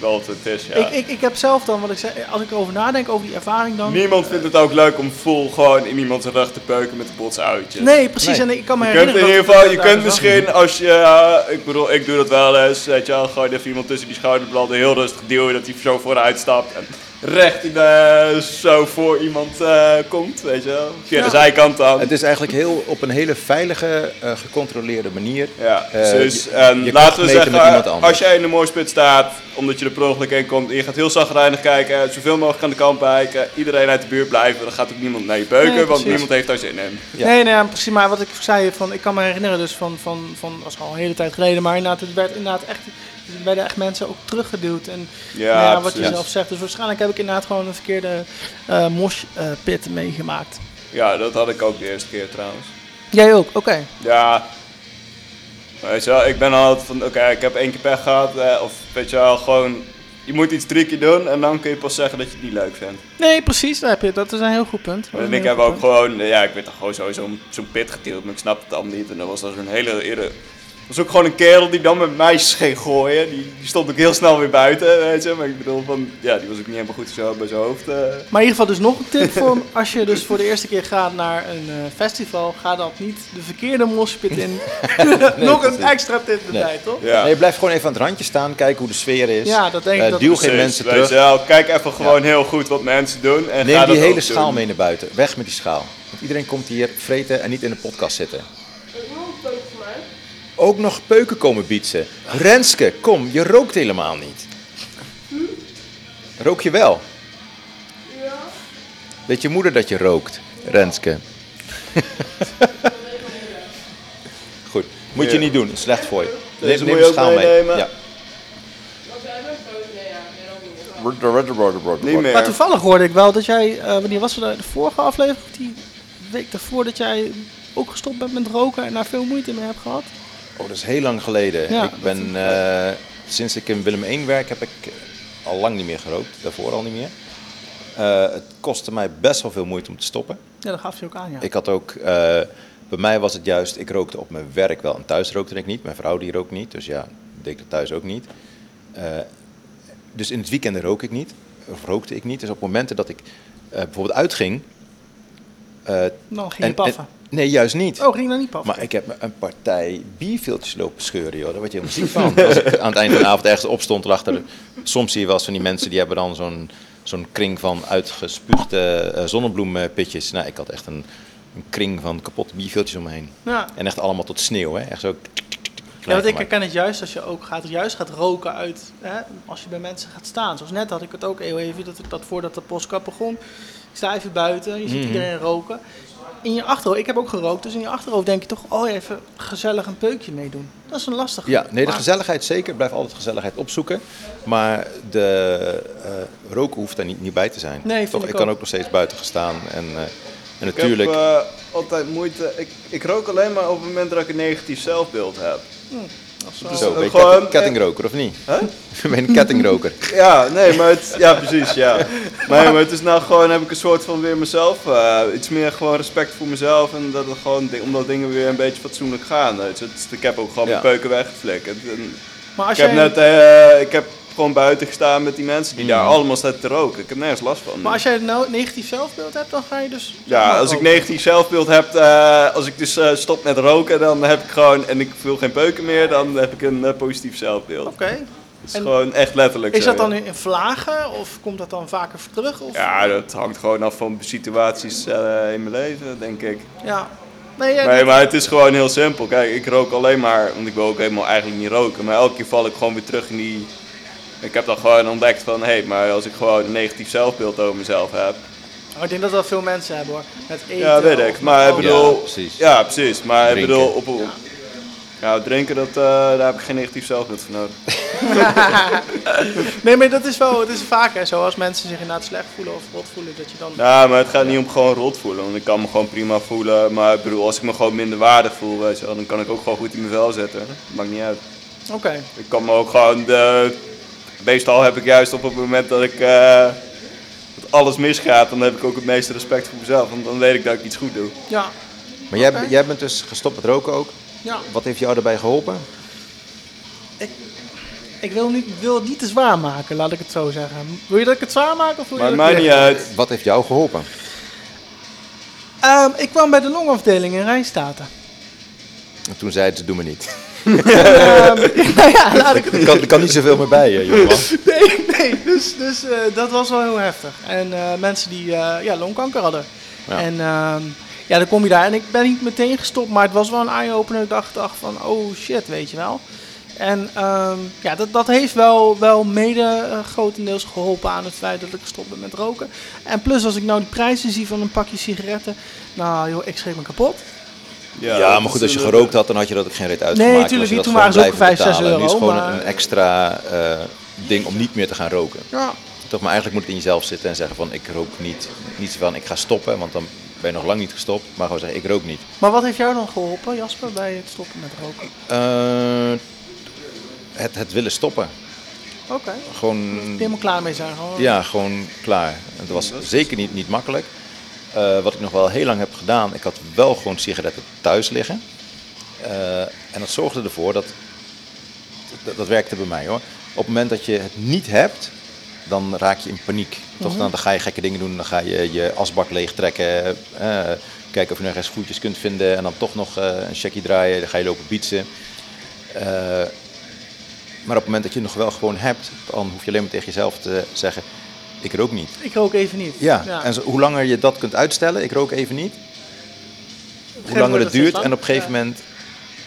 wel wat het is, ja. ik, ik, ik heb zelf dan, wat ik zei, als ik erover nadenk, over die ervaring dan... Niemand vindt het ook leuk om vol gewoon in iemands rug te peuken met een botsuitje. Nee, precies. En ik kan me Je kunt in herinneren... ieder geval, je kunt misschien als je, ik bedoel, ik doe dat wel eens, weet je wel, gewoon even iemand tussen die schouderbladen heel rustig duwen, dat hij zo vooruit stapt en recht in de, zo voor iemand eh, komt, weet je wel, via Ja. de zijkant dan. Het is eigenlijk heel, op een hele veilige, eh, gecontroleerde manier. Ja, je- en je laten we zeggen, anders. als jij in de mooispit staat, omdat je er per ongeluk in komt, en je gaat heel zagrijnig kijken, zoveel mogelijk aan de kant kijken, iedereen uit de buurt blijven, dan gaat ook niemand naar je beuken, Nee, want niemand heeft daar zin in. Ja. Nee, nee, ja, precies. Maar wat ik zei, van, ik kan me herinneren dus van, van, van, dat was al een hele tijd geleden, maar inderdaad, het werd inderdaad echt, werden echt mensen ook teruggeduwd. En Ja, nou ja, wat je zelf zegt, dus waarschijnlijk heb ik inderdaad gewoon een verkeerde eh moshpit meegemaakt. Ja, dat had ik ook de eerste keer trouwens. Jij ook? Oké. Ja. Weet je wel, ik ben altijd van, oké, ik heb één keer pech gehad. eh, of weet je wel, gewoon, je moet iets drie keer doen en dan kun je pas zeggen dat je het niet leuk vindt. Nee, precies, daar heb je, dat is een heel goed punt. Dat En ik heb ook punt. gewoon, eh, ja, ik werd toch gewoon sowieso zo'n zo'n pit getild, maar ik snapte het allemaal niet. En dan was dat zo'n hele, hele was ook gewoon een kerel die dan met meisjes ging gooien. Die, die stond ook heel snel weer buiten, weet je. Maar ik bedoel, van, ja, die was ook niet helemaal goed zo bij zijn hoofd. eh. Maar in ieder geval dus nog een tip voor als je dus voor de eerste keer gaat naar een eh, festival, ga dan niet de verkeerde moshpit in. nog een extra tip Nee. erbij, toch? Ja. Nee, je blijft gewoon even aan het randje staan, kijken hoe de sfeer is. Ja, dat denk ik Eh, dat- duw geen mensen terug. wel. Kijk even gewoon heel goed wat mensen doen. En ga Neem die hele schaal doen. mee naar buiten. Weg met die schaal. Want iedereen komt hier vreten en niet in de podcast zitten. Ook nog peuken komen bietsen. Renske, kom, je rookt helemaal niet. Rook je wel? Ja. Weet je moeder dat je rookt, Renske? Goed, moet je niet doen, slecht voor je. Deze neem een je ook schaal mee. Ja. Niet meer. Maar toevallig hoorde ik wel dat jij, eh, wanneer was het de vorige aflevering, die week daarvoor, dat jij ook gestopt bent met roken en daar veel moeite mee hebt gehad? Oh, dat is heel lang geleden. Ja, ik ben, eh, sinds ik in Willem 1 werk, heb ik al lang niet meer gerookt. Daarvoor al niet meer. Eh, het kostte mij best wel veel moeite om te stoppen. Ja, dat gaf je ook aan, ja. Ik had ook, eh, bij mij was het juist, ik rookte op mijn werk wel en thuis rookte ik niet. Mijn vrouw die rookt niet, dus ja, deed ik dat thuis ook niet. Dus in het weekend rook ik niet, of rookte ik niet. Dus op momenten dat ik bijvoorbeeld uitging... Dan ging je en- paffen. en- nee, juist niet. Oh, ging dan niet paffen? Maar ik heb een partij bierviltjes lopen scheuren, joh. Daar word je helemaal ziek van. Als ik aan het eind van de avond ergens opstond, lag er... Soms zie je wel eens van die mensen, die hebben dan zo'n zo'n kring van uitgespuugde eh, zonnebloempitjes. Nou, ik had echt een, een kring van kapotte bierviltjes om me heen. Ja. En echt allemaal tot sneeuw, hè. Echt zo... Ja, want ik herken het juist als je ook gaat, juist gaat roken uit, hè, als je bij mensen gaat staan. Zoals net had ik het ook heel even, dat, dat voordat de podcast begon. Ik sta even buiten, je ziet Mhm. iedereen roken. In je achterhoofd, ik heb ook gerookt, dus in je achterhoofd denk je toch, oh even gezellig een peukje meedoen. Dat is een lastig. Ja, nee, de Maar- gezelligheid zeker. Ik blijf altijd gezelligheid opzoeken. Maar de eh, roken hoeft daar niet, niet bij te zijn. Nee, vind Toch, ik ik kan ook. nog steeds buiten gestaan. En, eh, en Ik natuurlijk... heb eh, altijd moeite. Ik, ik rook alleen maar op het moment dat ik een negatief zelfbeeld heb. Hm. Zo. Zo, ben je Gewoon, ketting- kettingroker of niet? Huh? ben je een kettingroker? Ja, nee, maar het, ja, precies, ja. Nee, maar het is nou gewoon, heb ik een soort van weer mezelf, eh, iets meer gewoon respect voor mezelf en dat het gewoon, omdat dingen weer een beetje fatsoenlijk gaan. weet je. Het is- ik heb ook gewoon Ja. mijn peuken weggeflikkerd. En Maar als Ik heb jij, net, eh, ik heb gewoon buiten gestaan met die mensen die Mm. daar allemaal staan te roken. Ik heb nergens last van. maar als jij nou negatief zelfbeeld hebt, dan ga je dus... Ja, als ik negatief zelfbeeld heb, eh, als ik dus eh, stop met roken, dan heb ik gewoon, en ik voel geen peuken meer, dan heb ik een eh, positief zelfbeeld. Oké. Het is En gewoon echt letterlijk Is zo, dat dan ja. in in vlagen of komt dat dan vaker terug? Of? Ja, dat hangt gewoon af van situaties eh, in mijn leven, denk ik. Ja. Nee, ja, Nee, maar het is gewoon heel simpel. Kijk, ik rook alleen maar, want ik wil ook helemaal eigenlijk niet roken. Maar elke keer val ik gewoon weer terug in die... Ik heb dan gewoon ontdekt van, hé, hey, maar als ik gewoon een negatief zelfbeeld over mezelf heb... Oh, ik denk dat dat veel mensen hebben hoor. Met eten. Ja, weet ik. Maar ik bedoel... Ja, precies. Ja, precies. Maar ik Drinken. bedoel, op... op ja, drinken, dat, eh, daar heb ik geen negatief zelfbeeld voor nodig. Nee, maar dat is wel, het is vaker zo als mensen zich inderdaad slecht voelen of rot voelen, dat je dan... Ja, maar het gaat niet om gewoon rot voelen. Want ik kan me gewoon prima voelen. Maar ik bedoel, als ik me gewoon minder waardig voel, weet je wel, dan kan ik ook gewoon goed in mijn vel zitten. Maakt niet uit. Oké. Ik kan me ook gewoon de... Meestal heb ik juist op het moment dat ik... eh, dat alles misgaat, dan heb ik ook het meeste respect voor mezelf. Want dan weet ik dat ik iets goed doe. Ja. Maar jij, jij bent dus gestopt met roken ook. Ja. Wat heeft jou daarbij geholpen? Ik wil, niet, ik wil het niet te zwaar maken, laat ik het zo zeggen. Wil je dat ik het zwaar maak of wil je Maakt dat ik mij niet uit. Wat heeft jou geholpen? Ehm, ik kwam bij de longafdeling in Rijnstaten. En toen zei het, doe me niet. Ehm, nou ja, laat ik het Er kan, kan niet zoveel meer bij, eh, jongen. Nee, nee, dus, dus eh, dat was wel heel heftig. En eh, mensen die eh, ja, longkanker hadden. Ja. En ehm, ja, dan kom je daar. En ik ben niet meteen gestopt, maar het was wel een eye-opener. Ik dacht, dacht van, oh shit, weet je wel. En ehm, ja, dat, dat heeft wel, wel mede eh, grotendeels geholpen aan het feit dat ik gestopt ben met roken. En plus, als ik nou die prijzen zie van een pakje sigaretten, nou joh, ik schreef me kapot. Ja, maar goed, als je gerookt had, dan had je dat ook geen reet uitgemaakt. Nee, Dan was tuurlijk je niet. dat Toen waren ze gewoon ook 5, 6 blijven betalen. Nu is het euro, gewoon maar- een extra eh, ding om niet meer te gaan roken. Ja, Toch, maar eigenlijk moet het in jezelf zitten en zeggen van ik rook niet. Niet zo van ik ga stoppen, want dan ben je nog lang niet gestopt. Maar gewoon zeggen ik rook niet. maar wat heeft jou dan geholpen, Jasper, bij het stoppen met roken? Eh, het, het willen stoppen. Oké, Gewoon, helemaal klaar mee zijn. Gewoon. ja, gewoon klaar. Het was zeker niet, niet makkelijk. Eh, wat ik nog wel heel lang heb gedaan, ik had wel gewoon sigaretten thuis liggen. Eh, en dat zorgde ervoor dat, dat, dat werkte bij mij hoor. Op het moment dat je het niet hebt, dan raak je in paniek. Toch? Dan, dan ga je gekke dingen doen, dan ga je je asbak leegtrekken. eh, kijken of je nog eens goedjes kunt vinden en dan toch nog een checkie draaien. Dan ga je lopen bietsen. Maar op het moment dat je het nog wel gewoon hebt, dan hoef je alleen maar tegen jezelf te zeggen, ik rook niet. Ik rook even niet. Ja, en zo, hoe langer je dat kunt uitstellen, ik rook even niet, hoe langer het duurt. En op een gegeven moment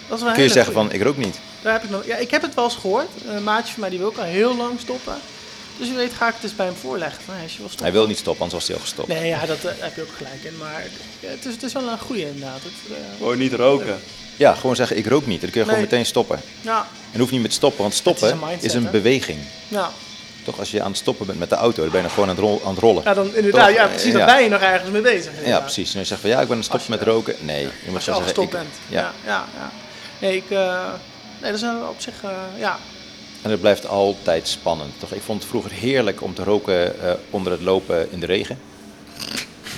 Dat is wel een kun je zeggen goeie. van, ik rook niet. Daar heb ik, nog, ja, ik heb het wel eens gehoord. Een maatje van mij die wil ook al heel lang stoppen. Dus je weet, ga ik het eens bij hem voorleggen. Van, je wil stoppen. Hij wil niet stoppen, anders was hij al gestopt. Nee, ja, dat eh, heb je ook gelijk in. Maar ja, het, is, het is wel een goede inderdaad. Het, eh, Gewoon niet roken. Ja, gewoon zeggen, ik rook niet. Dan kun je gewoon meteen stoppen. ja, En hoef niet met stoppen, want stoppen is een mindset, is een beweging. ja. Toch, als je aan het stoppen bent met de auto, dan ben je nog gewoon aan het, rol- aan het rollen. ja, dan inderdaad. Toch? Ja, precies. Dan ben je nog ergens mee bezig. Ja, precies. En je zegt van, ja, ik ben aan het stoppen met roken. Nee, je moet Als je al zeggen, ik, bent. Ja. Ja, ja, ja. Nee, ik, eh, nee, dat is op zich, eh, ja. En het blijft altijd spannend. Toch? Ik vond het vroeger heerlijk om te roken eh, onder het lopen in de regen.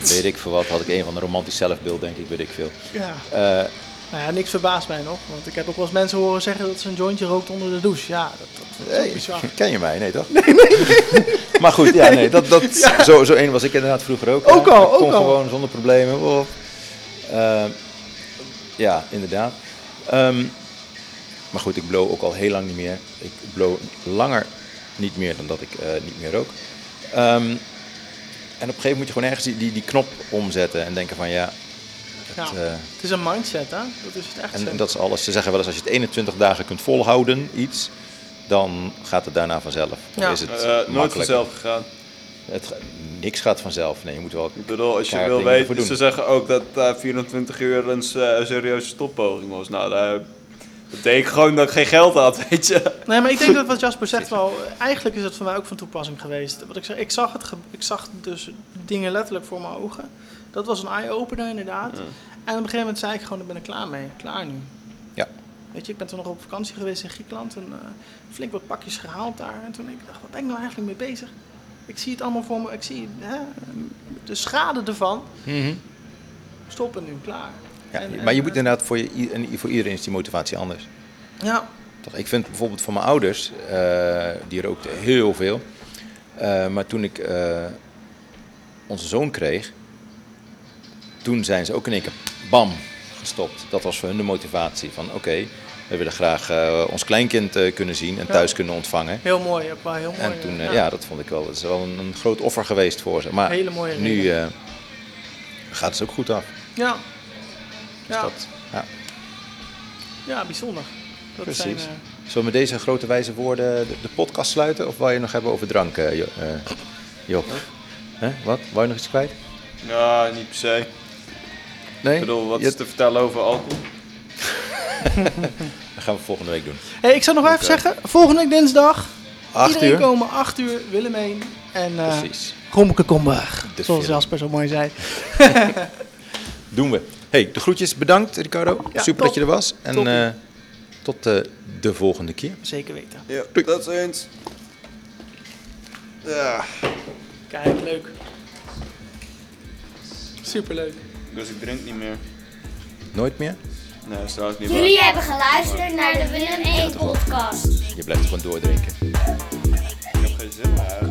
Weet ik veel wat, had ik een van de romantisch zelfbeeld, denk ik, weet ik veel. ja. Nou ja, niks verbaast mij nog. Want ik heb ook wel eens mensen horen zeggen dat ze een jointje rookt onder de douche. Ja, dat, dat, dat is hey, bizar. ken je mij? Nee, toch? Nee, nee. maar goed, ja, nee, dat, dat, zo, zo een was ik inderdaad vroeger ook. Ook al, Ik kon ook al. gewoon zonder problemen. Oh. Eh, ja, inderdaad. Ehm, maar goed, ik blow ook al heel lang niet meer. Ik blow langer niet meer dan dat ik eh, niet meer rook. Ehm, en op een gegeven moment moet je gewoon ergens die, die, die knop omzetten en denken van Ja. Het, eh, Het is een mindset, hè? Dat is het echt en, zo. en dat is alles. Ze zeggen wel eens als je het 21 dagen kunt volhouden, iets, dan gaat het daarna vanzelf. Ja. is het Eh, nooit vanzelf gegaan. Het, niks gaat vanzelf. Nee, je moet wel. Ik bedoel, als je wil weten, doen. ze zeggen ook dat eh 24 uur een serieuze stoppoging was. Nou, daar, dat deed ik gewoon dat ik geen geld had, weet je. Nee, maar ik denk dat wat Jasper zegt wel... Eigenlijk is het voor mij ook van toepassing geweest. Wat ik zeg, ik zag, het ge- ik zag dus dingen letterlijk voor mijn ogen. Dat was een eye-opener inderdaad. En op een gegeven moment zei ik gewoon, daar ben ik klaar mee. Klaar nu. Ja. Weet je, ik ben toen nog op vakantie geweest in Griekenland en eh, flink wat pakjes gehaald daar. En toen ik dacht, wat ben ik nou eigenlijk mee bezig? Ik zie het allemaal voor me, ik zie hè, de schade ervan. Stoppen nu, klaar. Ja, En- maar je moet inderdaad, voor, je, voor iedereen is die motivatie anders. Ja, Toch? Ik vind bijvoorbeeld van mijn ouders, eh, die rookten heel veel. Eh, maar toen ik eh, onze zoon kreeg, toen zijn ze ook in één keer bam gestopt. Dat was voor hun de motivatie van oké, we willen graag eh, ons kleinkind eh, kunnen zien en Ja. thuis kunnen ontvangen. heel mooi, wel heel mooi. En toen, eh, ja. ja. dat vond ik wel, dat is wel een, een groot offer geweest voor ze. Maar Hele mooie nu eh, gaat het ook goed af. Ja, Dus ja, dat, ja. ja bijzonder. Dat Precies. Zijn, eh, Zullen we met deze grote wijze woorden de, de podcast sluiten? Of wil je nog hebben over drank, eh, Jo- eh, Job? Hè? Wat? Wou je nog iets kwijt? Ja, niet per se. Nee? Ik bedoel, wat Je- is te vertellen over alcohol? Dat gaan we volgende week doen. Hey, ik zou nog even zeggen, volgende week dinsdag, Acht iedereen uur? komen, 8 uur, Willemijn en uh, Precies. Grommeke Komberg. Zoals. Jasper zo mooi zei. Doen we. Hey, de groetjes. Bedankt, Ricardo. Ja, Super top. dat je er was. En eh, tot eh, de volgende keer. Zeker weten. Ja, dat is eens. Ja. Kijk, leuk. Superleuk. Dus ik drink niet meer. Nooit meer? Nee, straks niet Jullie hebben geluisterd naar de Willem 1 podcast. Je blijft gewoon doordrinken. Ik heb geen zin meer.